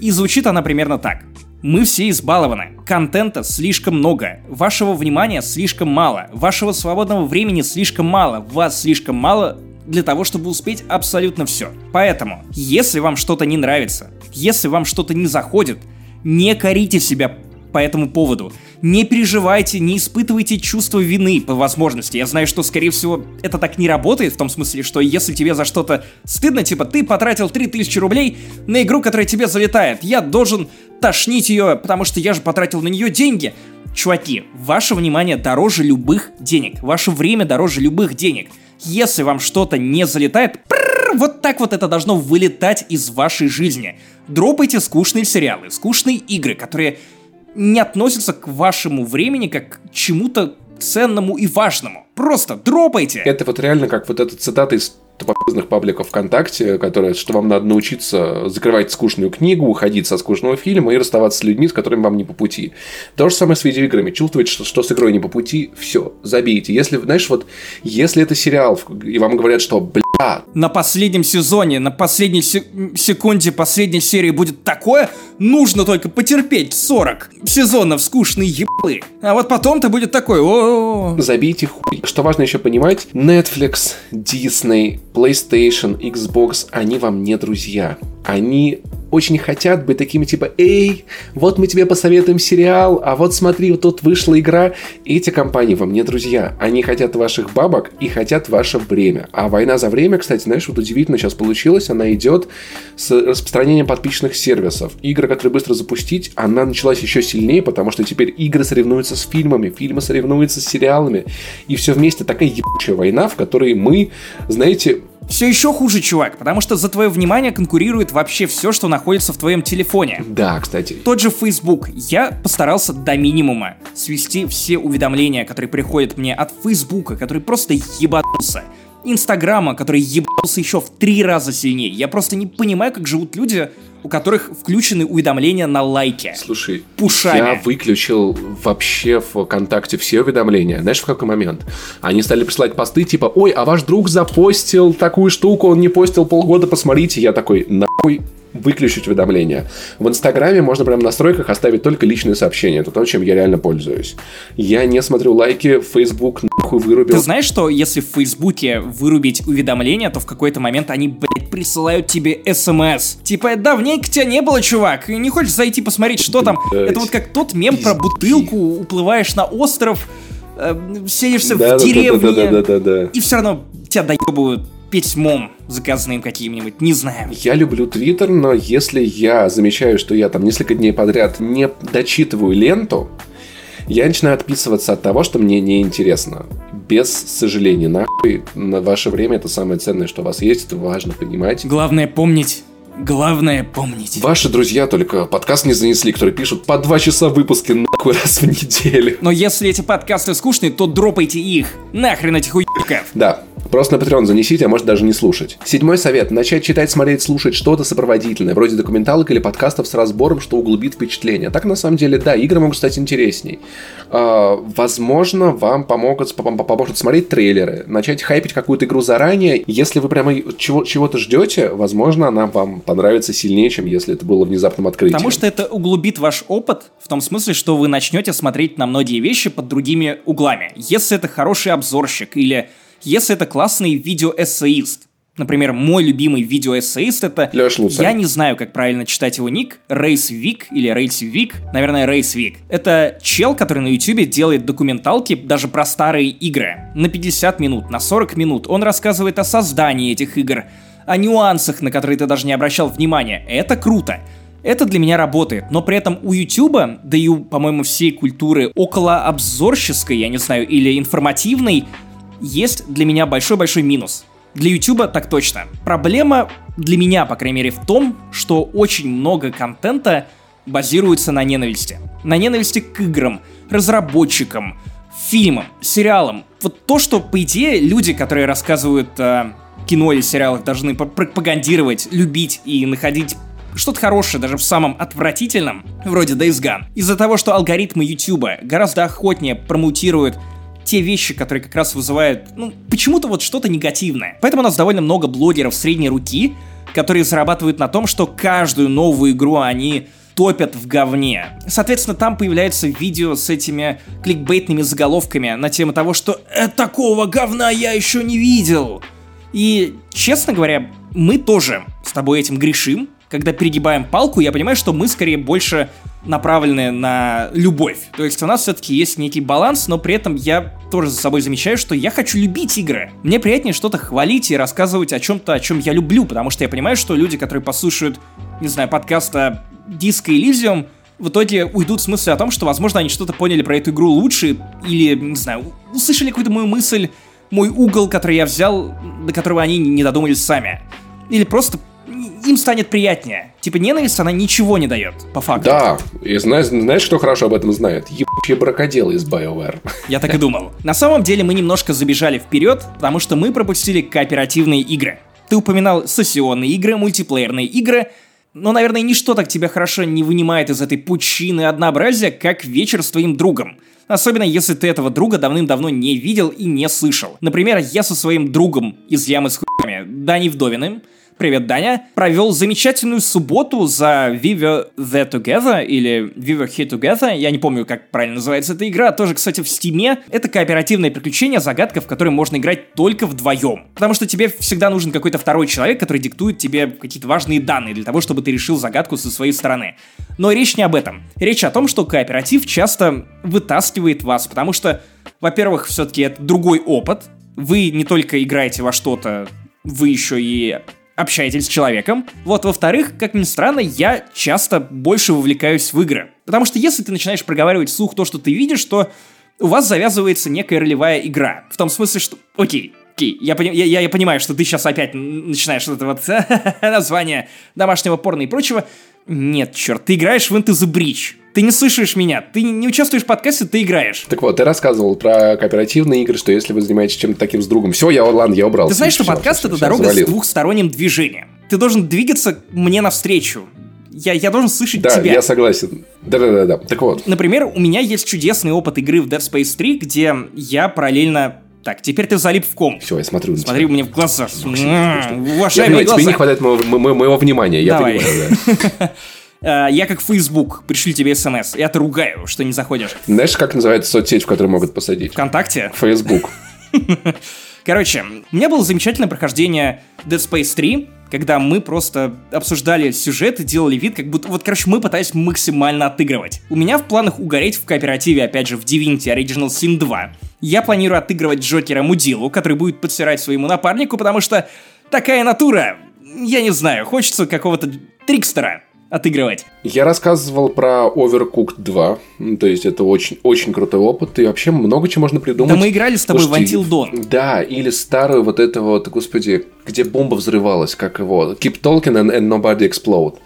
И звучит она примерно так. Мы все избалованы. Контента слишком много. Вашего внимания слишком мало. Вашего свободного времени слишком мало. Вас слишком мало. для того, чтобы успеть абсолютно все. Поэтому, если вам что-то не нравится, если вам что-то не заходит, не корите себя по этому поводу. Не переживайте, не испытывайте чувство вины по возможности. Я знаю, что, скорее всего, это так не работает, в том смысле, что если тебе за что-то стыдно, типа, ты потратил 3000 рублей на игру, которая тебе залетает, я должен тошнить ее, потому что я же потратил на нее деньги. Чуваки, ваше внимание дороже любых денег. Ваше время дороже любых денег. Если вам что-то не залетает, прррр, вот так вот это должно вылетать из вашей жизни. Дропайте скучные сериалы, скучные игры, которые не относятся к вашему времени как к чему-то ценному и важному. Просто дропайте! Это вот реально как вот эта цитата из тупопизных пабликов ВКонтакте, которая, что вам надо научиться закрывать скучную книгу, уходить со скучного фильма и расставаться с людьми, с которыми вам не по пути. То же самое с видеоиграми. Чувствуете, что, что с игрой не по пути, все, забейте. Если, знаешь, вот, если это сериал, и вам говорят, что, бля, на последнем сезоне, на последней секунде последней серии будет такое, нужно только потерпеть 40 сезонов скучной ебы. А вот потом-то будет такой, о, Забейте хуй. Что важно еще понимать, Netflix, Disney, PlayStation, Xbox, они вам не друзья. Они очень хотят быть такими типа, эй, вот мы тебе посоветуем сериал, а вот смотри, вот тут вышла игра. Эти компании вам не друзья. Они хотят ваших бабок и хотят ваше время. А война за время, кстати, знаешь, вот удивительно сейчас получилось, она идет с распространением подписчных сервисов. Игры, которые быстро запустить, она началась еще сильнее, потому что теперь игры соревнуются с фильмами, фильмы соревнуются с сериалами. И все вместе такая ебучая война, в которой мы, знаете, все еще хуже, чувак, потому что за твое внимание конкурирует вообще все, что находится в твоем телефоне. Да, кстати. Тот же Facebook. Я постарался до минимума свести все уведомления, которые приходят мне от Facebook, который просто ебанулся. Инстаграма, который ебался еще в три раза сильнее. Я просто не понимаю, как живут люди, у которых включены уведомления на лайки. Слушай, Пушами. я выключил вообще в ВКонтакте все уведомления. Знаешь, в какой момент? Они стали присылать посты типа, ой, а ваш друг запостил такую штуку, он не постил полгода, посмотрите. Я такой, нахуй выключить уведомления. В Инстаграме можно прямо в настройках оставить только личные сообщения. Это то, чем я реально пользуюсь. Я не смотрю лайки, Facebook нахуй вырубил. Ты знаешь, что если в Фейсбуке вырубить уведомления, то в какой-то момент они, блядь, присылают тебе смс. Типа, давненько тебя не было, чувак, и не хочешь зайти посмотреть, что там? Блядь. Это вот как тот мем про бутылку, уплываешь на остров, э, селишься Да, в да, деревне, да, да, да, да, да. и все равно тебя доебывают письмом заказанным каким-нибудь, не знаю. Я люблю Твиттер, но если я замечаю, что я там несколько дней подряд не дочитываю ленту, я начинаю отписываться от того, что мне не интересно. Без сожаления, нахуй, на ваше время это самое ценное, что у вас есть, это важно понимать. Главное помнить, главное помнить. Ваши друзья только подкаст не занесли, которые пишут по два часа выпуски нахуй раз в неделю. Но если эти подкасты скучные, то дропайте их. Нахрен этих уебков. Да, просто на Patreon занесите, а может даже не слушать. Седьмой совет. Начать читать, смотреть, слушать что-то сопроводительное, вроде документалок или подкастов с разбором, что углубит впечатление. Так на самом деле, да, игры могут стать интересней. А, возможно, вам помогут, пом- поможет смотреть трейлеры, начать хайпить какую-то игру заранее. Если вы прямо чего- чего-то ждете, возможно, она вам понравится сильнее, чем если это было внезапным открытием. Потому что это углубит ваш опыт в том смысле, что вы начнете смотреть на многие вещи под другими углами. Если это хороший обзорщик или если это классный видеоэссеист. Например, мой любимый видеоэссеист это... Лёш Луцай. Я не знаю, как правильно читать его ник. Рейс Вик или Рейс Вик. Наверное, Рейс Вик. Это чел, который на ютубе делает документалки даже про старые игры. На 50 минут, на 40 минут. Он рассказывает о создании этих игр, о нюансах, на которые ты даже не обращал внимания. Это круто. Это для меня работает, но при этом у Ютуба, да и у, по-моему, всей культуры около обзорческой, я не знаю, или информативной, есть для меня большой-большой минус. Для Ютуба так точно. Проблема для меня, по крайней мере, в том, что очень много контента базируется на ненависти. На ненависти к играм, разработчикам, фильмам, сериалам. Вот то, что, по идее, люди, которые рассказывают о кино или сериалах, должны пр- пропагандировать, любить и находить что-то хорошее даже в самом отвратительном, вроде Days Gone. Из-за того, что алгоритмы YouTube гораздо охотнее промоутируют те вещи, которые как раз вызывают, ну, почему-то вот что-то негативное. Поэтому у нас довольно много блогеров средней руки, которые зарабатывают на том, что каждую новую игру они топят в говне. Соответственно, там появляются видео с этими кликбейтными заголовками на тему того, что «Э, такого говна я еще не видел!» И, честно говоря, мы тоже с тобой этим грешим. Когда перегибаем палку, я понимаю, что мы скорее больше направлены на любовь. То есть у нас все-таки есть некий баланс, но при этом я тоже за собой замечаю, что я хочу любить игры. Мне приятнее что-то хвалить и рассказывать о чем-то, о чем я люблю, потому что я понимаю, что люди, которые послушают, не знаю, подкаста Disco Elysium, в итоге уйдут в смысле о том, что, возможно, они что-то поняли про эту игру лучше, или, не знаю, услышали какую-то мою мысль, мой угол, который я взял, до которого они не додумались сами. Или просто им станет приятнее. Типа ненависть, она ничего не дает, по факту. Да, и знаешь, знаешь, кто хорошо об этом знает? Ебучие бракоделы из BioWare. Я так и думал. На самом деле мы немножко забежали вперед, потому что мы пропустили кооперативные игры. Ты упоминал сессионные игры, мультиплеерные игры, но, наверное, ничто так тебя хорошо не вынимает из этой пучины однообразия, как вечер с твоим другом. Особенно если ты этого друга давным-давно не видел и не слышал. Например, я со своим другом из ямы с хуями, Дани Вдовиным, Привет, Даня. Провел замечательную субботу за Viva the Together или Viva Here Together. Я не помню, как правильно называется эта игра. Тоже, кстати, в Стиме. Это кооперативное приключение, загадка, в которой можно играть только вдвоем. Потому что тебе всегда нужен какой-то второй человек, который диктует тебе какие-то важные данные для того, чтобы ты решил загадку со своей стороны. Но речь не об этом. Речь о том, что кооператив часто вытаскивает вас, потому что, во-первых, все-таки это другой опыт. Вы не только играете во что-то, вы еще и общаетесь с человеком. Вот, во-вторых, как ни странно, я часто больше вовлекаюсь в игры. Потому что если ты начинаешь проговаривать вслух то, что ты видишь, то у вас завязывается некая ролевая игра. В том смысле, что... Окей, окей, я, я, я, я понимаю, что ты сейчас опять начинаешь вот это вот название домашнего порно и прочего. Нет, черт, ты играешь в Into the Breach. Ты не слышишь меня, ты не участвуешь в подкасте, ты играешь. Так вот, ты рассказывал про кооперативные игры, что если вы занимаетесь чем-то таким с другом, все, я, ладно, я убрал. Ты знаешь, что подкаст это дорога завалил. с двухсторонним движением. Ты должен двигаться мне навстречу. Я, я должен слышать да, тебя. Да, я согласен. Да-да-да. Так вот. Например, у меня есть чудесный опыт игры в Dead Space 3, где я параллельно так, теперь ты залип в ком. Все, я смотрю на Смотри тебя. мне в глаза. Уважаемые глаза. Тебе не хватает моего, моего внимания, я Давай. понимаю, да. Э, я как Facebook пришлю тебе смс. Я-то ругаю, что не заходишь. Знаешь, как называется соцсеть, в которой могут посадить? ВКонтакте? Facebook. Короче, у меня было замечательное прохождение Dead Space 3, когда мы просто обсуждали сюжет и делали вид, как будто... Вот, короче, мы пытались максимально отыгрывать. У меня в планах угореть в кооперативе, опять же, в Divinity Original Sin 2. Я планирую отыгрывать Джокера Мудилу, который будет подсирать своему напарнику, потому что такая натура. Я не знаю, хочется какого-то трикстера отыгрывать. Я рассказывал про Overcooked 2, то есть это очень, очень крутой опыт, и вообще много чего можно придумать. Да мы играли с тобой Слушайте, в Until Dawn. Да, или старую вот это вот, господи, где бомба взрывалась, как его, Keep Talking and, and Nobody Explode.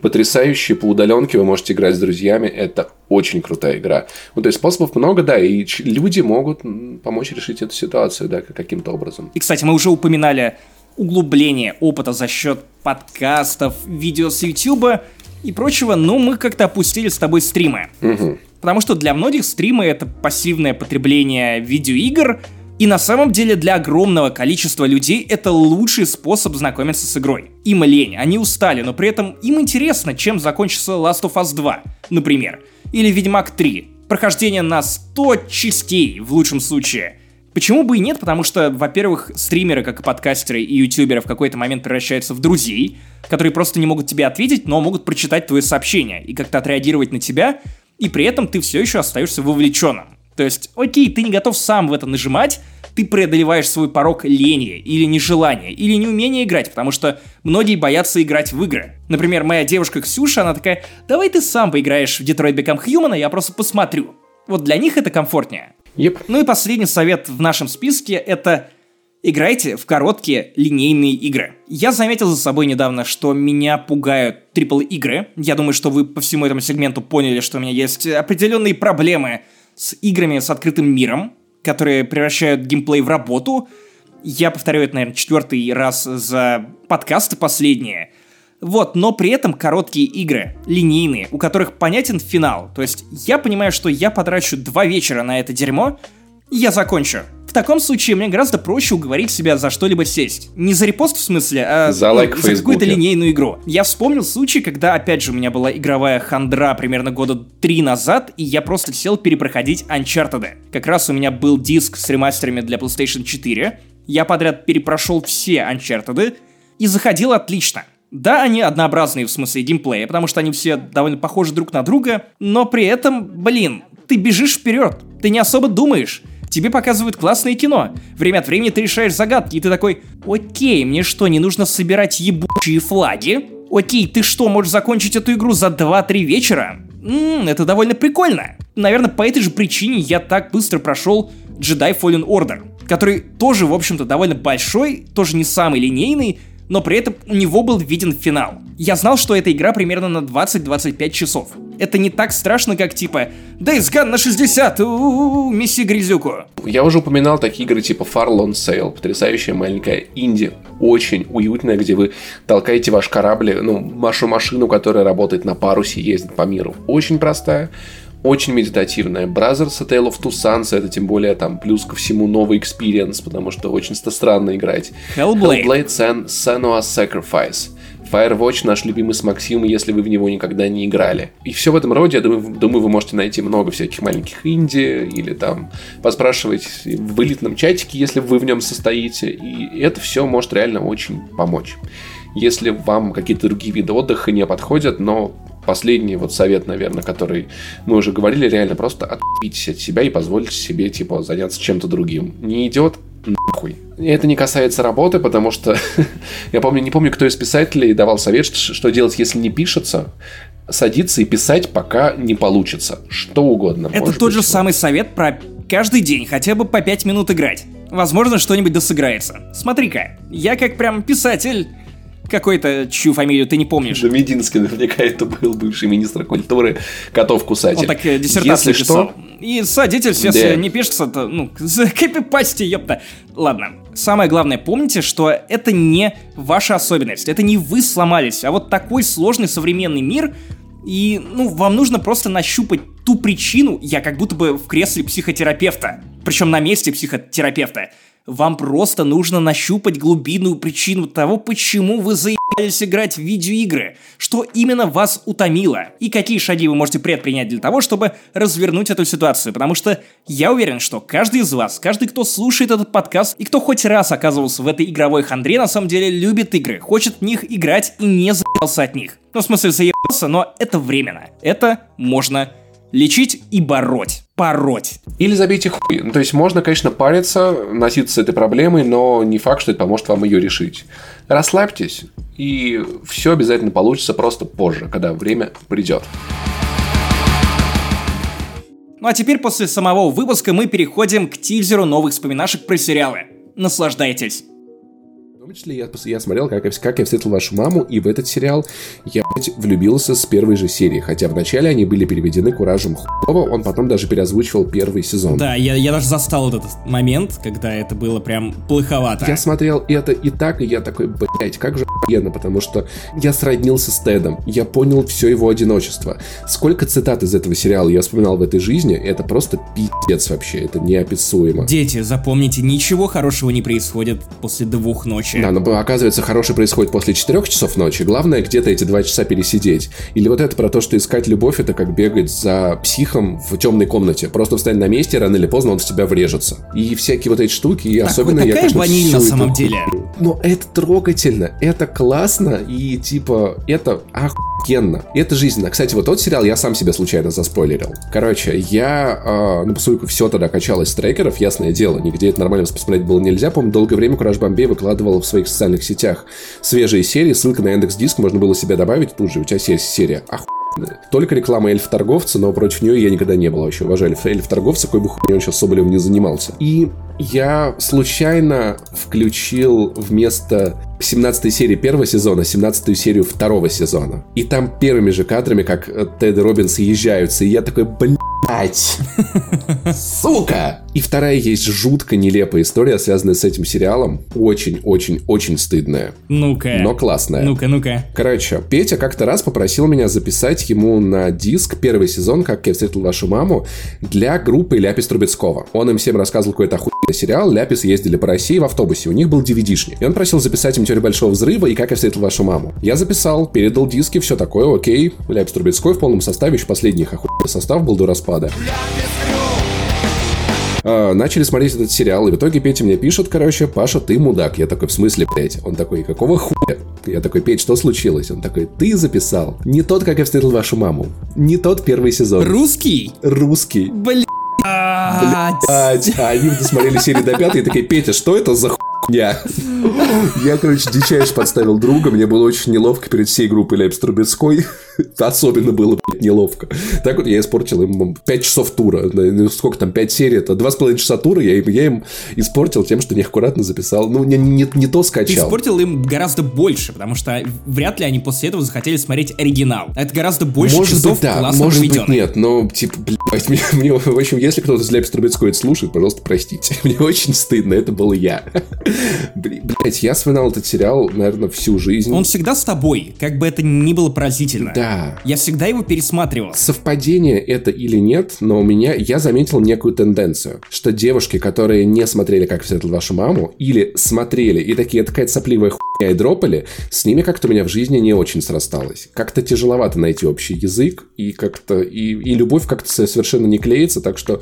Потрясающие по удаленке, вы можете играть с друзьями, это очень крутая игра. Ну, то есть способов много, да, и люди могут помочь решить эту ситуацию, да, каким-то образом. И, кстати, мы уже упоминали углубление опыта за счет подкастов, видео с YouTube и прочего, но мы как-то опустили с тобой стримы. Угу. Потому что для многих стримы это пассивное потребление видеоигр, и на самом деле для огромного количества людей это лучший способ знакомиться с игрой. Им лень, они устали, но при этом им интересно, чем закончится Last of Us 2, например. Или Ведьмак 3. Прохождение на 100 частей в лучшем случае – Почему бы и нет? Потому что, во-первых, стримеры, как и подкастеры и ютуберы в какой-то момент превращаются в друзей, которые просто не могут тебе ответить, но могут прочитать твои сообщения и как-то отреагировать на тебя, и при этом ты все еще остаешься вовлеченным. То есть, окей, ты не готов сам в это нажимать, ты преодолеваешь свой порог лени или нежелания, или неумения играть, потому что многие боятся играть в игры. Например, моя девушка Ксюша, она такая, давай ты сам поиграешь в Detroit Become Human, а я просто посмотрю. Вот для них это комфортнее. Yep. Ну и последний совет в нашем списке – это играйте в короткие линейные игры. Я заметил за собой недавно, что меня пугают AAA игры. Я думаю, что вы по всему этому сегменту поняли, что у меня есть определенные проблемы с играми с открытым миром, которые превращают геймплей в работу. Я повторяю это, наверное, четвертый раз за подкасты последние – вот, но при этом короткие игры, линейные, у которых понятен финал. То есть я понимаю, что я потрачу два вечера на это дерьмо, и я закончу. В таком случае мне гораздо проще уговорить себя за что-либо сесть. Не за репост в смысле, а за, ну, за какую-то линейную игру. Я вспомнил случай, когда, опять же, у меня была игровая хандра примерно года три назад, и я просто сел перепроходить Uncharted. Как раз у меня был диск с ремастерами для PlayStation 4, Я подряд перепрошел все Uncharted и заходил отлично. Да, они однообразные в смысле геймплея, потому что они все довольно похожи друг на друга, но при этом, блин, ты бежишь вперед, ты не особо думаешь. Тебе показывают классное кино. Время от времени ты решаешь загадки, и ты такой, окей, мне что, не нужно собирать ебучие флаги? Окей, ты что, можешь закончить эту игру за 2-3 вечера? Ммм, это довольно прикольно. Наверное, по этой же причине я так быстро прошел Jedi Fallen Order, который тоже, в общем-то, довольно большой, тоже не самый линейный, но при этом у него был виден финал. Я знал, что эта игра примерно на 20-25 часов. Это не так страшно, как типа Days Gone на 60, у-у-у, месить грязюку. Я уже упоминал такие игры типа FAR: Lone Sails, потрясающая маленькая инди, очень уютная, где вы толкаете ваш корабль, ну, вашу машину, которая работает на парусе, ездит по миру. Очень простая, очень медитативная. Brothers A Tale of Two Sons, это тем более там плюс ко всему новый experience, потому что очень странно играть. Hellblade. Hellblade Sen- Senua's Sacrifice. Firewatch наш любимый с Максимом, если вы в него никогда не играли. И все в этом роде, я думаю, думаю, вы можете найти много всяких маленьких инди, или там поспрашивать в элитном чатике, если вы в нем состоите. И это все может реально очень помочь. Если вам какие-то другие виды отдыха не подходят, но последний вот совет, наверное, который мы уже говорили, реально просто отпитесь от себя и позвольте себе, типа, заняться чем-то другим. Не идет, нахуй. И это не касается работы, потому что я помню, не помню, кто из писателей давал совет, что делать, если не пишется, садиться и писать, пока не получится. Что угодно. Это тот же самый совет про каждый день хотя бы по 5 минут играть. Возможно, что-нибудь досыграется. Смотри-ка, я как прям писатель какой-то, чью фамилию ты не помнишь. Да Мединский наверняка это был бывший министр культуры, котов кусать. Он так э, диссертацию Если писал. Что... И садитель сейчас да. не пишется, то, ну, копипасти, ёпта. Ладно, самое главное, помните, что это не ваша особенность, это не вы сломались, а вот такой сложный современный мир, и, ну, вам нужно просто нащупать ту причину, я как будто бы в кресле психотерапевта, причем на месте психотерапевта, вам просто нужно нащупать глубинную причину того, почему вы заебались играть в видеоигры, что именно вас утомило, и какие шаги вы можете предпринять для того, чтобы развернуть эту ситуацию, потому что я уверен, что каждый из вас, каждый, кто слушает этот подкаст и кто хоть раз оказывался в этой игровой хандре, на самом деле любит игры, хочет в них играть и не заебался от них. Ну, в смысле, заебался, но это временно. Это можно лечить и бороть. Пороть. Или забейте хуй. Ну, то есть можно, конечно, париться, носиться с этой проблемой, но не факт, что это поможет вам ее решить. Расслабьтесь, и все обязательно получится просто позже, когда время придет. Ну а теперь после самого выпуска мы переходим к тизеру новых вспоминашек про сериалы. Наслаждайтесь том числе я, я смотрел, как, как я встретил вашу маму, и в этот сериал я блядь, влюбился с первой же серии. Хотя вначале они были переведены куражем хуево, он потом даже переозвучивал первый сезон. Да, я, я даже застал вот этот момент, когда это было прям плоховато. Я смотрел это и так, и я такой, блять, как же охуенно, потому что я сроднился с Тедом, я понял все его одиночество. Сколько цитат из этого сериала я вспоминал в этой жизни, это просто пиздец вообще, это неописуемо. Дети, запомните, ничего хорошего не происходит после двух ночи ночи. Да, но оказывается, хороший происходит после 4 часов ночи. Главное где-то эти 2 часа пересидеть. Или вот это про то, что искать любовь, это как бегать за психом в темной комнате. Просто встань на месте, рано или поздно он в тебя врежется. И всякие вот эти штуки, и так, особенно такая я, конечно, ваниль на самом деле. Но это трогательно, это классно, и типа, это охуенно. И это жизненно. Кстати, вот тот сериал я сам себя случайно заспойлерил. Короче, я, э, ну, поскольку все тогда качалось с трекеров, ясное дело, нигде это нормально посмотреть было нельзя. Помню, долгое время Кураж Бомбей выкладывал в своих социальных сетях свежие серии, ссылка на индекс диск, можно было себя добавить, тут же у тебя серия охуенная. Только реклама эльф-торговца, но против нее я никогда не был вообще. Уважаю эльф-торговца, какой бы хуйней он сейчас Соболевым не занимался. И я случайно включил вместо 17 серии первого сезона 17 серию второго сезона. И там первыми же кадрами, как Тед и Робин съезжаются, и я такой, блин, Блять! Сука! И вторая есть жутко нелепая история, связанная с этим сериалом. Очень-очень-очень стыдная. Ну-ка. Но классная. Ну-ка, ну-ка. Короче, Петя как-то раз попросил меня записать ему на диск первый сезон «Как я встретил вашу маму» для группы Ляпис Трубецкого. Он им всем рассказывал какой-то охуенный сериал. Ляпис ездили по России в автобусе. У них был DVD-шник. И он просил записать им «Теорию большого взрыва» и «Как я встретил вашу маму». Я записал, передал диски, все такое, окей. Ляпис Трубецкой в полном составе, еще последний их охуенный состав был до распада распада. э, начали смотреть этот сериал, и в итоге Петя мне пишет, короче, Паша, ты мудак. Я такой, в смысле, блядь? Он такой, какого хуя? Я такой, Петь, что случилось? Он такой, ты записал. Не тот, как я встретил вашу маму. Не тот первый сезон. Русский? Русский. Блядь. Блядь. А они досмотрели серию до пятой и такие, Петя, что это за хуйня? Я, короче, дичайше подставил друга, мне было очень неловко перед всей группой Ляпс Трубецкой. Особенно было, блядь, неловко. Так вот я испортил им 5 часов тура. Ну, сколько там, 5 серий, это 2,5 часа тура я им, я им испортил тем, что неаккуратно записал. Ну, не, не, не то скачал. Ты испортил им гораздо больше, потому что вряд ли они после этого захотели смотреть оригинал. Это гораздо больше может часов быть, да, может проведенных. быть, нет, но, типа, блядь, мне, мне, в общем, если кто-то из Ляпис Трубецкой это слушает, пожалуйста, простите. Мне очень стыдно, это был я. Блять, я вспоминал этот сериал, наверное, всю жизнь. Он всегда с тобой, как бы это ни было поразительно. Да. Я всегда его пересматривал. Совпадение это или нет, но у меня, я заметил некую тенденцию, что девушки, которые не смотрели «Как встретил вашу маму», или смотрели и такие, это какая-то сопливая хуйня и дропали, с ними как-то у меня в жизни не очень срасталось. Как-то тяжеловато найти общий язык, и как-то, и, и любовь как-то совершенно не клеится, так что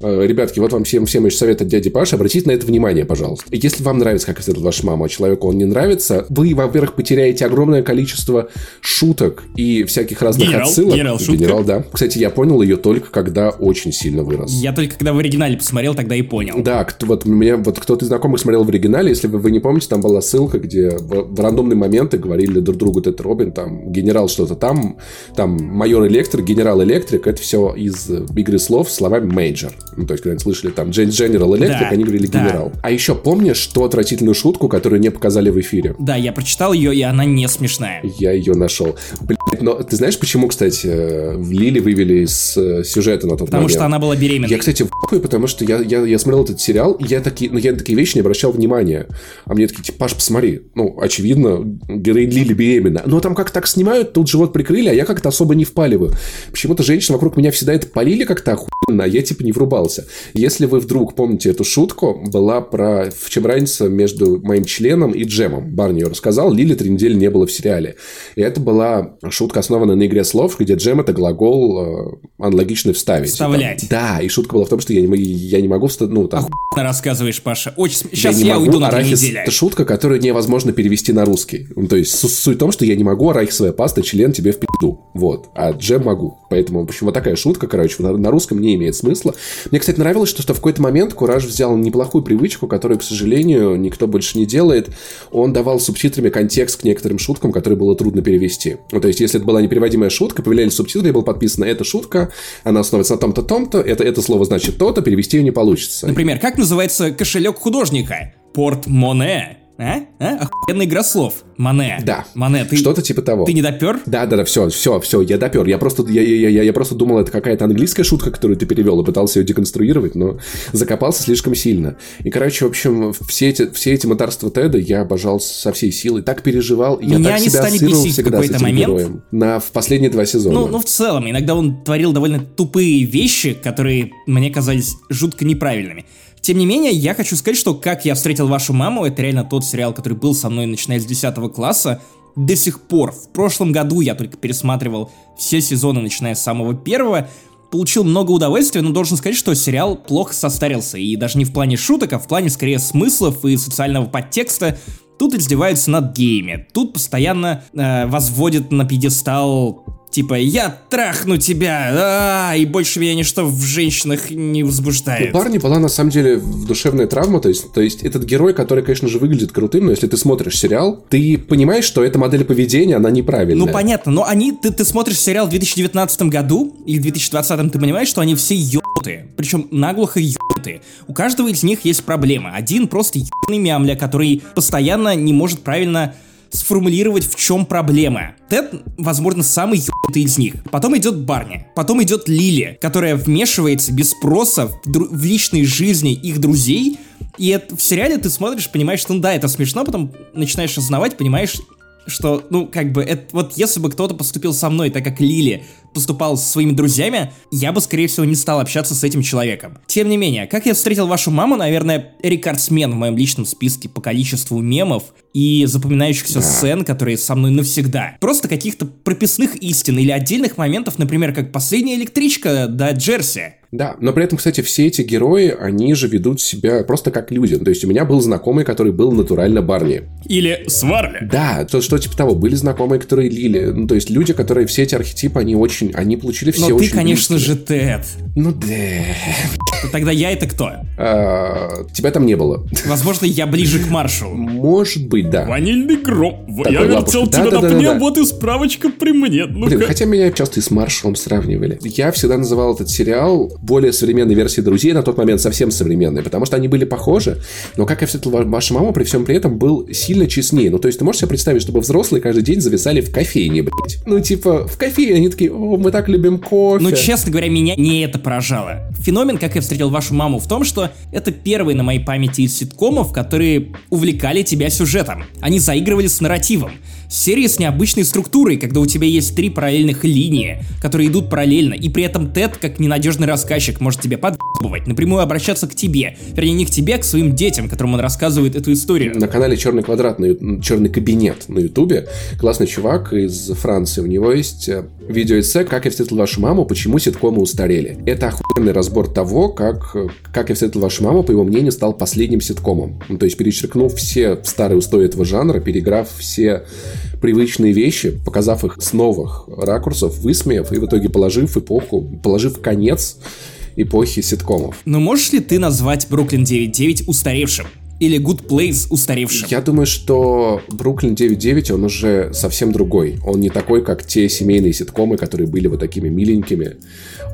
Ребятки, вот вам всем, всем еще совет от дяди Паши. Обратите на это внимание, пожалуйста. Если вам нравится, как встретил ваша мама, а человеку он не нравится, вы, во-первых, потеряете огромное количество шуток и всяких разных Генерал, отсылок. генерал, шутка. Генерал, да. Кстати, я понял ее только когда очень сильно вырос. Я только когда в оригинале посмотрел, тогда и понял. Да, кто, вот мне вот кто-то из знакомых смотрел в оригинале, если вы, вы не помните, там была ссылка, где в, в рандомные моменты говорили друг другу Тед Робин, там генерал что-то там, там майор электрик, генерал электрик, это все из игры слов словами major. Ну, то есть, когда они слышали там General Electric, Да, они говорили да. генерал. А еще помнишь ту отвратительную шутку, которую не показали в эфире? Да, я прочитал ее, и она не смешная. Я ее нашел. Блять, но ты знаешь, почему, кстати, э, в Лили вывели из э, сюжета на тот Потому момент? что она была беременной. Я, кстати, в хуй, потому что я, я, я смотрел этот сериал, и я такие, ну, я на такие вещи не обращал внимания. А мне такие, типа, Паш, посмотри. Ну, очевидно, героинь Лили беременна. Но там как так снимают, тут живот прикрыли, а я как-то особо не впаливаю. Почему-то женщины вокруг меня всегда это полили как-то охуенно, а я, типа, не врубался. Если вы вдруг помните эту шутку, была про в чем разница между моим членом и джемом. Барни ее рассказал, Лили три недели не было в сериале. И это была шутка, основанная на игре слов, где джем это глагол э, аналогичный вставить. Вставлять. И там- да, и шутка была в том, что я не, я не могу ну, там, Охуенно рассказываешь, Паша. Очень... Сейчас не я, могу, уйду на две арахис- недели. Это шутка, которую невозможно перевести на русский. Ну, то есть, су- суть в том, что я не могу арахисовая паста, член тебе в пизду. Вот. А джем могу. Поэтому, в общем, вот такая шутка, короче, на, на русском не имеет смысла. Мне, кстати, нравилось, что, что в какой-то момент Кураж взял неплохую привычку, которую, к сожалению, никто больше не делает. Он давал субтитрами контекст к некоторым шуткам, которые было трудно перевести. Ну, то есть, если это была непереводимая шутка, появлялись субтитры, и было подписано «эта шутка», она основывается на том-то, том-то, это, это слово значит то-то, перевести ее не получится. Например, как называется кошелек художника? Портмоне. А? А? Охуенная игра слов. Моне. Да. Моне. Ты, Что-то типа того. ты не допер? Да, да, да, все, все, все, я допер. Я просто, я, я, я, я просто думал, это какая-то английская шутка, которую ты перевел, и пытался ее деконструировать, но закопался слишком сильно. И, короче, в общем, все эти, все эти мытарства Теда я обожал со всей силой, так переживал, и я Меня так себя стали ассоциировал всегда с этим момент. героем. На, в последние два сезона. Ну, ну, в целом, иногда он творил довольно тупые вещи, которые мне казались жутко неправильными. Тем не менее, я хочу сказать, что «Как я встретил вашу маму» — это реально тот сериал, который был со мной начиная с 10 класса. До сих пор. В прошлом году я только пересматривал все сезоны, начиная с самого первого. Получил много удовольствия, но должен сказать, что сериал плохо состарился. И даже не в плане шуток, а в плане скорее смыслов и социального подтекста. Тут издеваются над геями. Тут постоянно э, возводят на пьедестал Типа, я трахну тебя, а, и больше меня ничто в женщинах не У возбуждает. парня была на самом деле душевная травма, то есть, то есть этот герой, который, конечно же, выглядит крутым, но если ты смотришь сериал, ты понимаешь, что эта модель поведения, она неправильная. Ну понятно, но они, ты, ты смотришь сериал в 2019 году и в 2020 ты понимаешь, что они все ебнутые, причем наглухо ебнутые. У каждого из них есть проблема. Один просто ебаный мямля, который постоянно не может правильно сформулировать, в чем проблема. Тед, возможно, самый ебнутый из них. Потом идет Барни. Потом идет Лили, которая вмешивается без спроса в, дру- в личные жизни их друзей. И это- в сериале ты смотришь, понимаешь, что ну да, это смешно, потом начинаешь осознавать, понимаешь, что, ну, как бы, это, вот если бы кто-то поступил со мной, так как Лили поступал со своими друзьями, я бы, скорее всего, не стал общаться с этим человеком. Тем не менее, как я встретил вашу маму, наверное, рекордсмен в моем личном списке по количеству мемов и запоминающихся сцен, которые со мной навсегда. Просто каких-то прописных истин или отдельных моментов, например, как последняя электричка до Джерси. Да, но при этом, кстати, все эти герои, они же ведут себя просто как люди. То есть у меня был знакомый, который был натурально Барни. Или Сварли. Да, то, что типа того. Были знакомые, которые Лили. Ну, то есть люди, которые все эти архетипы, они очень, они получили все но очень ты, конечно близкие. же, Тед. Ну да. Тогда я это кто? А, тебя там не было. Возможно, я ближе к Маршу. Может быть, да. Ванильный гром. Такой я вертел тебя да, на да, пне, да, вот и справочка при мне. Ну Блин, хотя меня часто и с Маршалом сравнивали. Я всегда называл этот сериал более современной версией «Друзей», на тот момент совсем современной, потому что они были похожи, но, как я встретил вашу маму, при всем при этом был сильно честнее. Ну, то есть ты можешь себе представить, чтобы взрослые каждый день зависали в кофейне, блядь. Ну, типа, в кофейне они такие, о, мы так любим кофе. Ну, честно говоря, меня не это поражало. Феномен, как я встретил вашу маму, в том, что это первый на моей памяти из ситкомов, которые увлекали тебя сюжетом. Они заигрывали с нарративом. Серии с необычной структурой, когда у тебя есть три параллельных линии, которые идут параллельно, и при этом Тед, как ненадежный рассказчик, может тебе подбывать, напрямую обращаться к тебе. Вернее, не к тебе, а к своим детям, которым он рассказывает эту историю. На канале Черный квадрат, на Черный кабинет на Ютубе, классный чувак из Франции, у него есть э, видеоэссе «Как я встретил вашу маму, почему ситкомы устарели». Это охуенный разбор того, как э, «Как я встретил вашу маму», по его мнению, стал последним ситкомом. Ну, то есть перечеркнув все старые устои этого жанра, переграв все привычные вещи, показав их с новых ракурсов, высмеяв и в итоге положив эпоху, положив конец эпохи ситкомов. Но можешь ли ты назвать Бруклин 9.9 устаревшим? Или Good Place устаревшим? Я думаю, что Бруклин 9.9, он уже совсем другой. Он не такой, как те семейные ситкомы, которые были вот такими миленькими.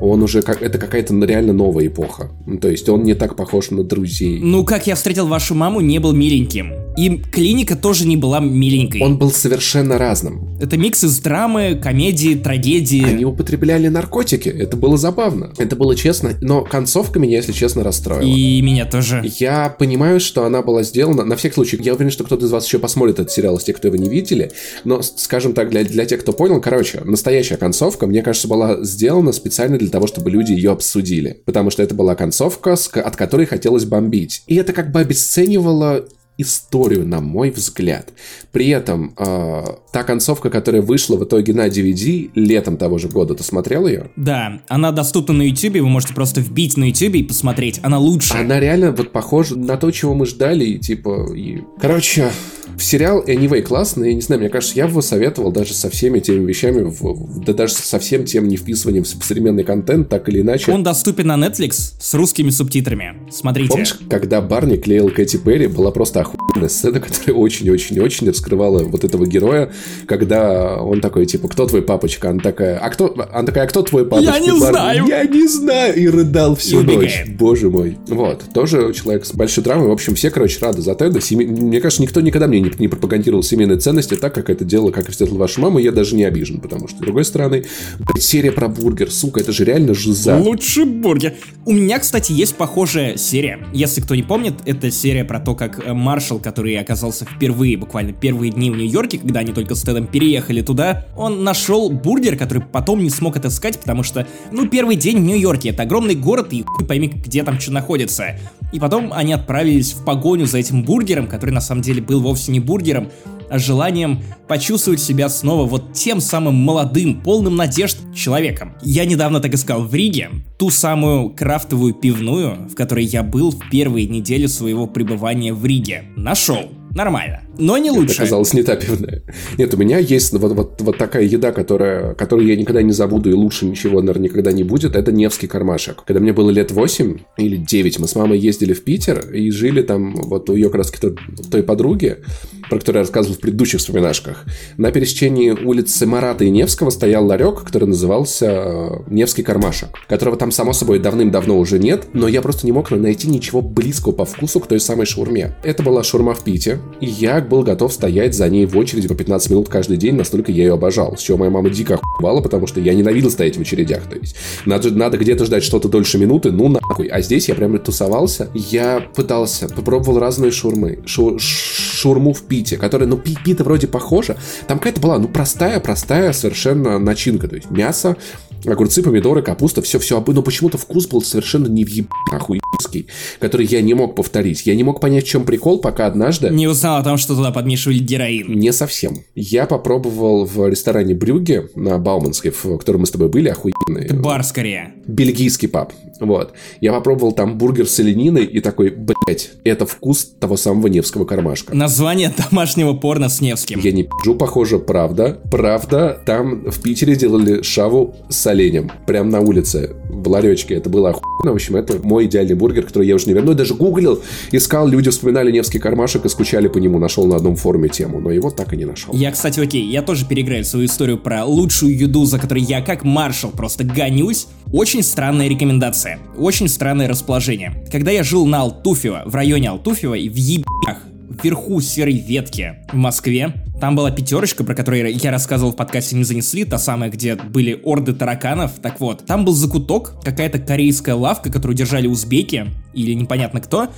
Он уже как... Это какая-то реально новая эпоха. То есть он не так похож на друзей. Ну, как я встретил вашу маму, не был миленьким. И клиника тоже не была миленькой. Он был совершенно разным. Это микс из драмы, комедии, трагедии. Они употребляли наркотики. Это было забавно. Это было честно. Но концовка меня, если честно, расстроила. И меня тоже. Я понимаю, что она была сделана. На всякий случай, я уверен, что кто-то из вас еще посмотрит этот сериал, из тех, кто его не видели. Но, скажем так, для, для тех, кто понял, короче, настоящая концовка, мне кажется, была сделана специально для того, чтобы люди ее обсудили. Потому что это была концовка, от которой хотелось бомбить. И это как бы обесценивало историю, на мой взгляд. При этом э, та концовка, которая вышла в итоге на DVD летом того же года, ты смотрел ее? Да, она доступна на YouTube, вы можете просто вбить на YouTube и посмотреть, она лучше. Она реально вот похожа на то, чего мы ждали, и типа... И... Короче, сериал Anyway классный, я не знаю, мне кажется, я бы его советовал даже со всеми теми вещами, в, да даже со всем тем не вписыванием в современный контент, так или иначе. Он доступен на Netflix с русскими субтитрами. Смотрите. Помнишь, когда Барни клеил Кэти Перри, была просто охуенная сцена, которая очень-очень-очень раскрывала вот этого героя, когда он такой, типа, кто твой папочка? Она такая, а кто, она такая, а кто твой папочка? Я не Барни? знаю. Я не знаю. И рыдал всю и ночь. Боже мой. Вот. Тоже человек с большой травмой. В общем, все, короче, рады за Теда. Семи... Мне кажется, никто никогда мне не, не пропагандировал семейные ценности так, как это делала, как встретил вашу маму. Я даже не обижен, потому что, с другой стороны, блядь, серия про бургер, сука, это же реально жиза. Лучший бургер. У меня, кстати, есть похожая серия. Если кто не помнит, это серия про то, как э, Маршал, который оказался впервые, буквально первые дни в Нью-Йорке, когда они только с Тедом переехали туда, он нашел бургер, который потом не смог отыскать, потому что, ну, первый день в Нью-Йорке, это огромный город, и хуй пойми, где там что находится. И потом они отправились в погоню за этим бургером, который на самом деле был вовсе не бургером, а желанием почувствовать себя снова вот тем самым молодым, полным надежд человеком. Я недавно так искал в Риге ту самую крафтовую пивную, в которой я был в первые недели своего пребывания в Риге. Нашел. Нормально. Но не лучше. Это оказалось не та пивная. Нет, у меня есть вот, вот, вот такая еда, которая, которую я никогда не забуду и лучше ничего, наверное, никогда не будет. Это Невский кармашек. Когда мне было лет 8 или 9, мы с мамой ездили в Питер и жили там вот у ее как раз той подруги, про которую я рассказывал в предыдущих вспоминашках. На пересечении улицы Марата и Невского стоял ларек, который назывался э, Невский кармашек, которого там, само собой, давным-давно уже нет, но я просто не мог найти ничего близкого по вкусу к той самой шаурме. Это была шаурма в Пите, и я был готов стоять за ней в очереди по 15 минут каждый день, настолько я ее обожал. С чего моя мама дико охуевала, потому что я ненавидел стоять в очередях. То есть надо, надо где-то ждать что-то дольше минуты, ну нахуй. А здесь я прям тусовался. Я пытался, попробовал разные шурмы. Шу, шурму в Пите, которая, ну, Пита вроде похожа. Там какая-то была, ну, простая-простая совершенно начинка. То есть мясо, Огурцы, помидоры, капуста, все-все. Но почему-то вкус был совершенно не в охуенский, который я не мог повторить. Я не мог понять, в чем прикол, пока однажды... Не узнал о том, что туда подмешивали героин. Не совсем. Я попробовал в ресторане Брюге на Бауманской, в котором мы с тобой были, охуенный. Бар скорее. Бельгийский паб. Вот. Я попробовал там бургер с олениной и такой, блять, это вкус того самого Невского кармашка. Название домашнего порно с Невским. Я не пиджу, похоже, правда. Правда, там в Питере делали шаву с оленем. Прям на улице, в ларечке. Это было охуенно. В общем, это мой идеальный бургер, который я уже не верну. Я даже гуглил, искал, люди вспоминали Невский кармашек и скучали по нему. Нашел на одном форуме тему, но его так и не нашел. Я, кстати, окей, я тоже переиграю свою историю про лучшую еду, за которой я как маршал просто гонюсь. Очень странная рекомендация, очень странное расположение. Когда я жил на Алтуфьево, в районе Алтуфьева и в ебях, вверху серой ветки в Москве, там была пятерочка, про которую я рассказывал в подкасте «Не занесли», та самая, где были орды тараканов. Так вот, там был закуток, какая-то корейская лавка, которую держали узбеки, или непонятно кто.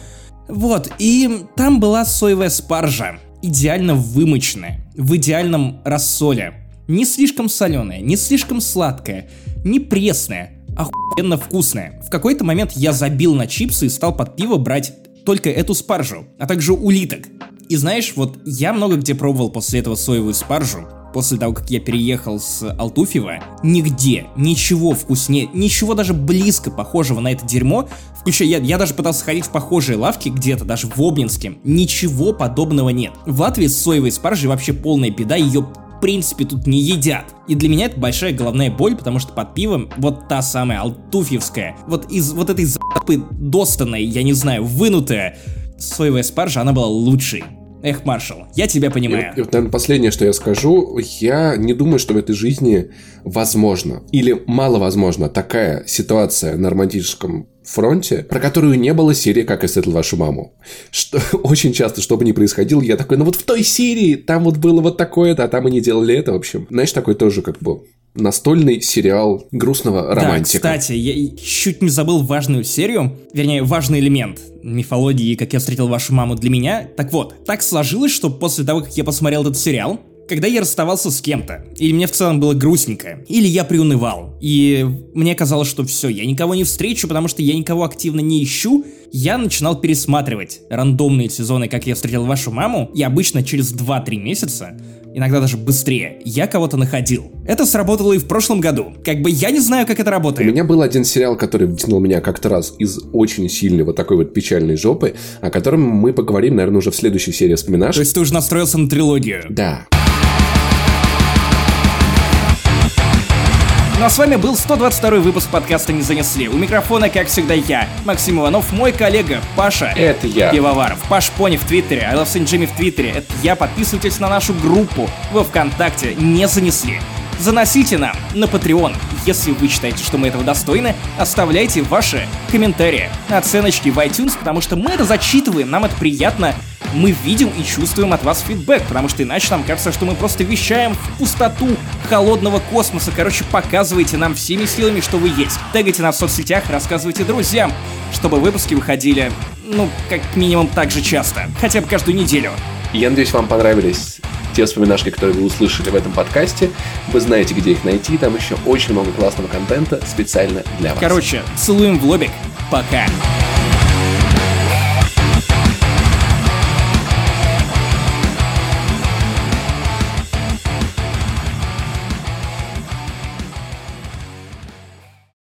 Вот, и там была соевая спаржа, идеально вымоченная, в идеальном рассоле. Не слишком соленая, не слишком сладкая, не пресная, охуенно вкусная. В какой-то момент я забил на чипсы и стал под пиво брать только эту спаржу, а также улиток. И знаешь, вот я много где пробовал после этого соевую спаржу, после того, как я переехал с Алтуфьева, нигде ничего вкуснее, ничего даже близко похожего на это дерьмо, включая, я, я даже пытался ходить в похожие лавки где-то, даже в Обнинске, ничего подобного нет. В Латвии с соевой спаржей вообще полная беда, ее в принципе тут не едят. И для меня это большая головная боль, потому что под пивом вот та самая алтуфьевская, вот из вот этой запы достанной, я не знаю, вынутая соевая спаржа, она была лучшей. Эх, Маршал, я тебя понимаю. И, и, наверное, последнее, что я скажу, я не думаю, что в этой жизни возможно или маловозможно такая ситуация на романтическом фронте, про которую не было серии «Как я встретил вашу маму». Что, очень часто, что бы ни происходило, я такой, ну вот в той серии там вот было вот такое-то, а там и не делали это, в общем. Знаешь, такой тоже как бы настольный сериал грустного романтика. Да, кстати, я чуть не забыл важную серию, вернее, важный элемент мифологии, как я встретил вашу маму для меня. Так вот, так сложилось, что после того, как я посмотрел этот сериал, когда я расставался с кем-то, или мне в целом было грустненько, или я приунывал, и мне казалось, что все, я никого не встречу, потому что я никого активно не ищу, я начинал пересматривать рандомные сезоны «Как я встретил вашу маму», и обычно через 2-3 месяца иногда даже быстрее, я кого-то находил. Это сработало и в прошлом году. Как бы я не знаю, как это работает. У меня был один сериал, который втянул меня как-то раз из очень сильной вот такой вот печальной жопы, о котором мы поговорим, наверное, уже в следующей серии «Вспоминашек». То есть ты уже настроился на трилогию? Да. Ну а с вами был 122 выпуск подкаста «Не занесли». У микрофона, как всегда, я, Максим Иванов, мой коллега Паша. Это я. Пивоваров. Паш Пони в Твиттере, I love Saint Jimmy в Твиттере. Это я. Подписывайтесь на нашу группу во Вконтакте «Не занесли». Заносите нам на Patreon. Если вы считаете, что мы этого достойны, оставляйте ваши комментарии, оценочки в iTunes, потому что мы это зачитываем, нам это приятно, мы видим и чувствуем от вас фидбэк, потому что иначе нам кажется, что мы просто вещаем в пустоту холодного космоса. Короче, показывайте нам всеми силами, что вы есть. Тегайте нас в соцсетях, рассказывайте друзьям, чтобы выпуски выходили, ну, как минимум так же часто. Хотя бы каждую неделю. Я надеюсь, вам понравились те вспоминашки, которые вы услышали в этом подкасте. Вы знаете, где их найти. Там еще очень много классного контента специально для вас. Короче, целуем в лобик. Пока.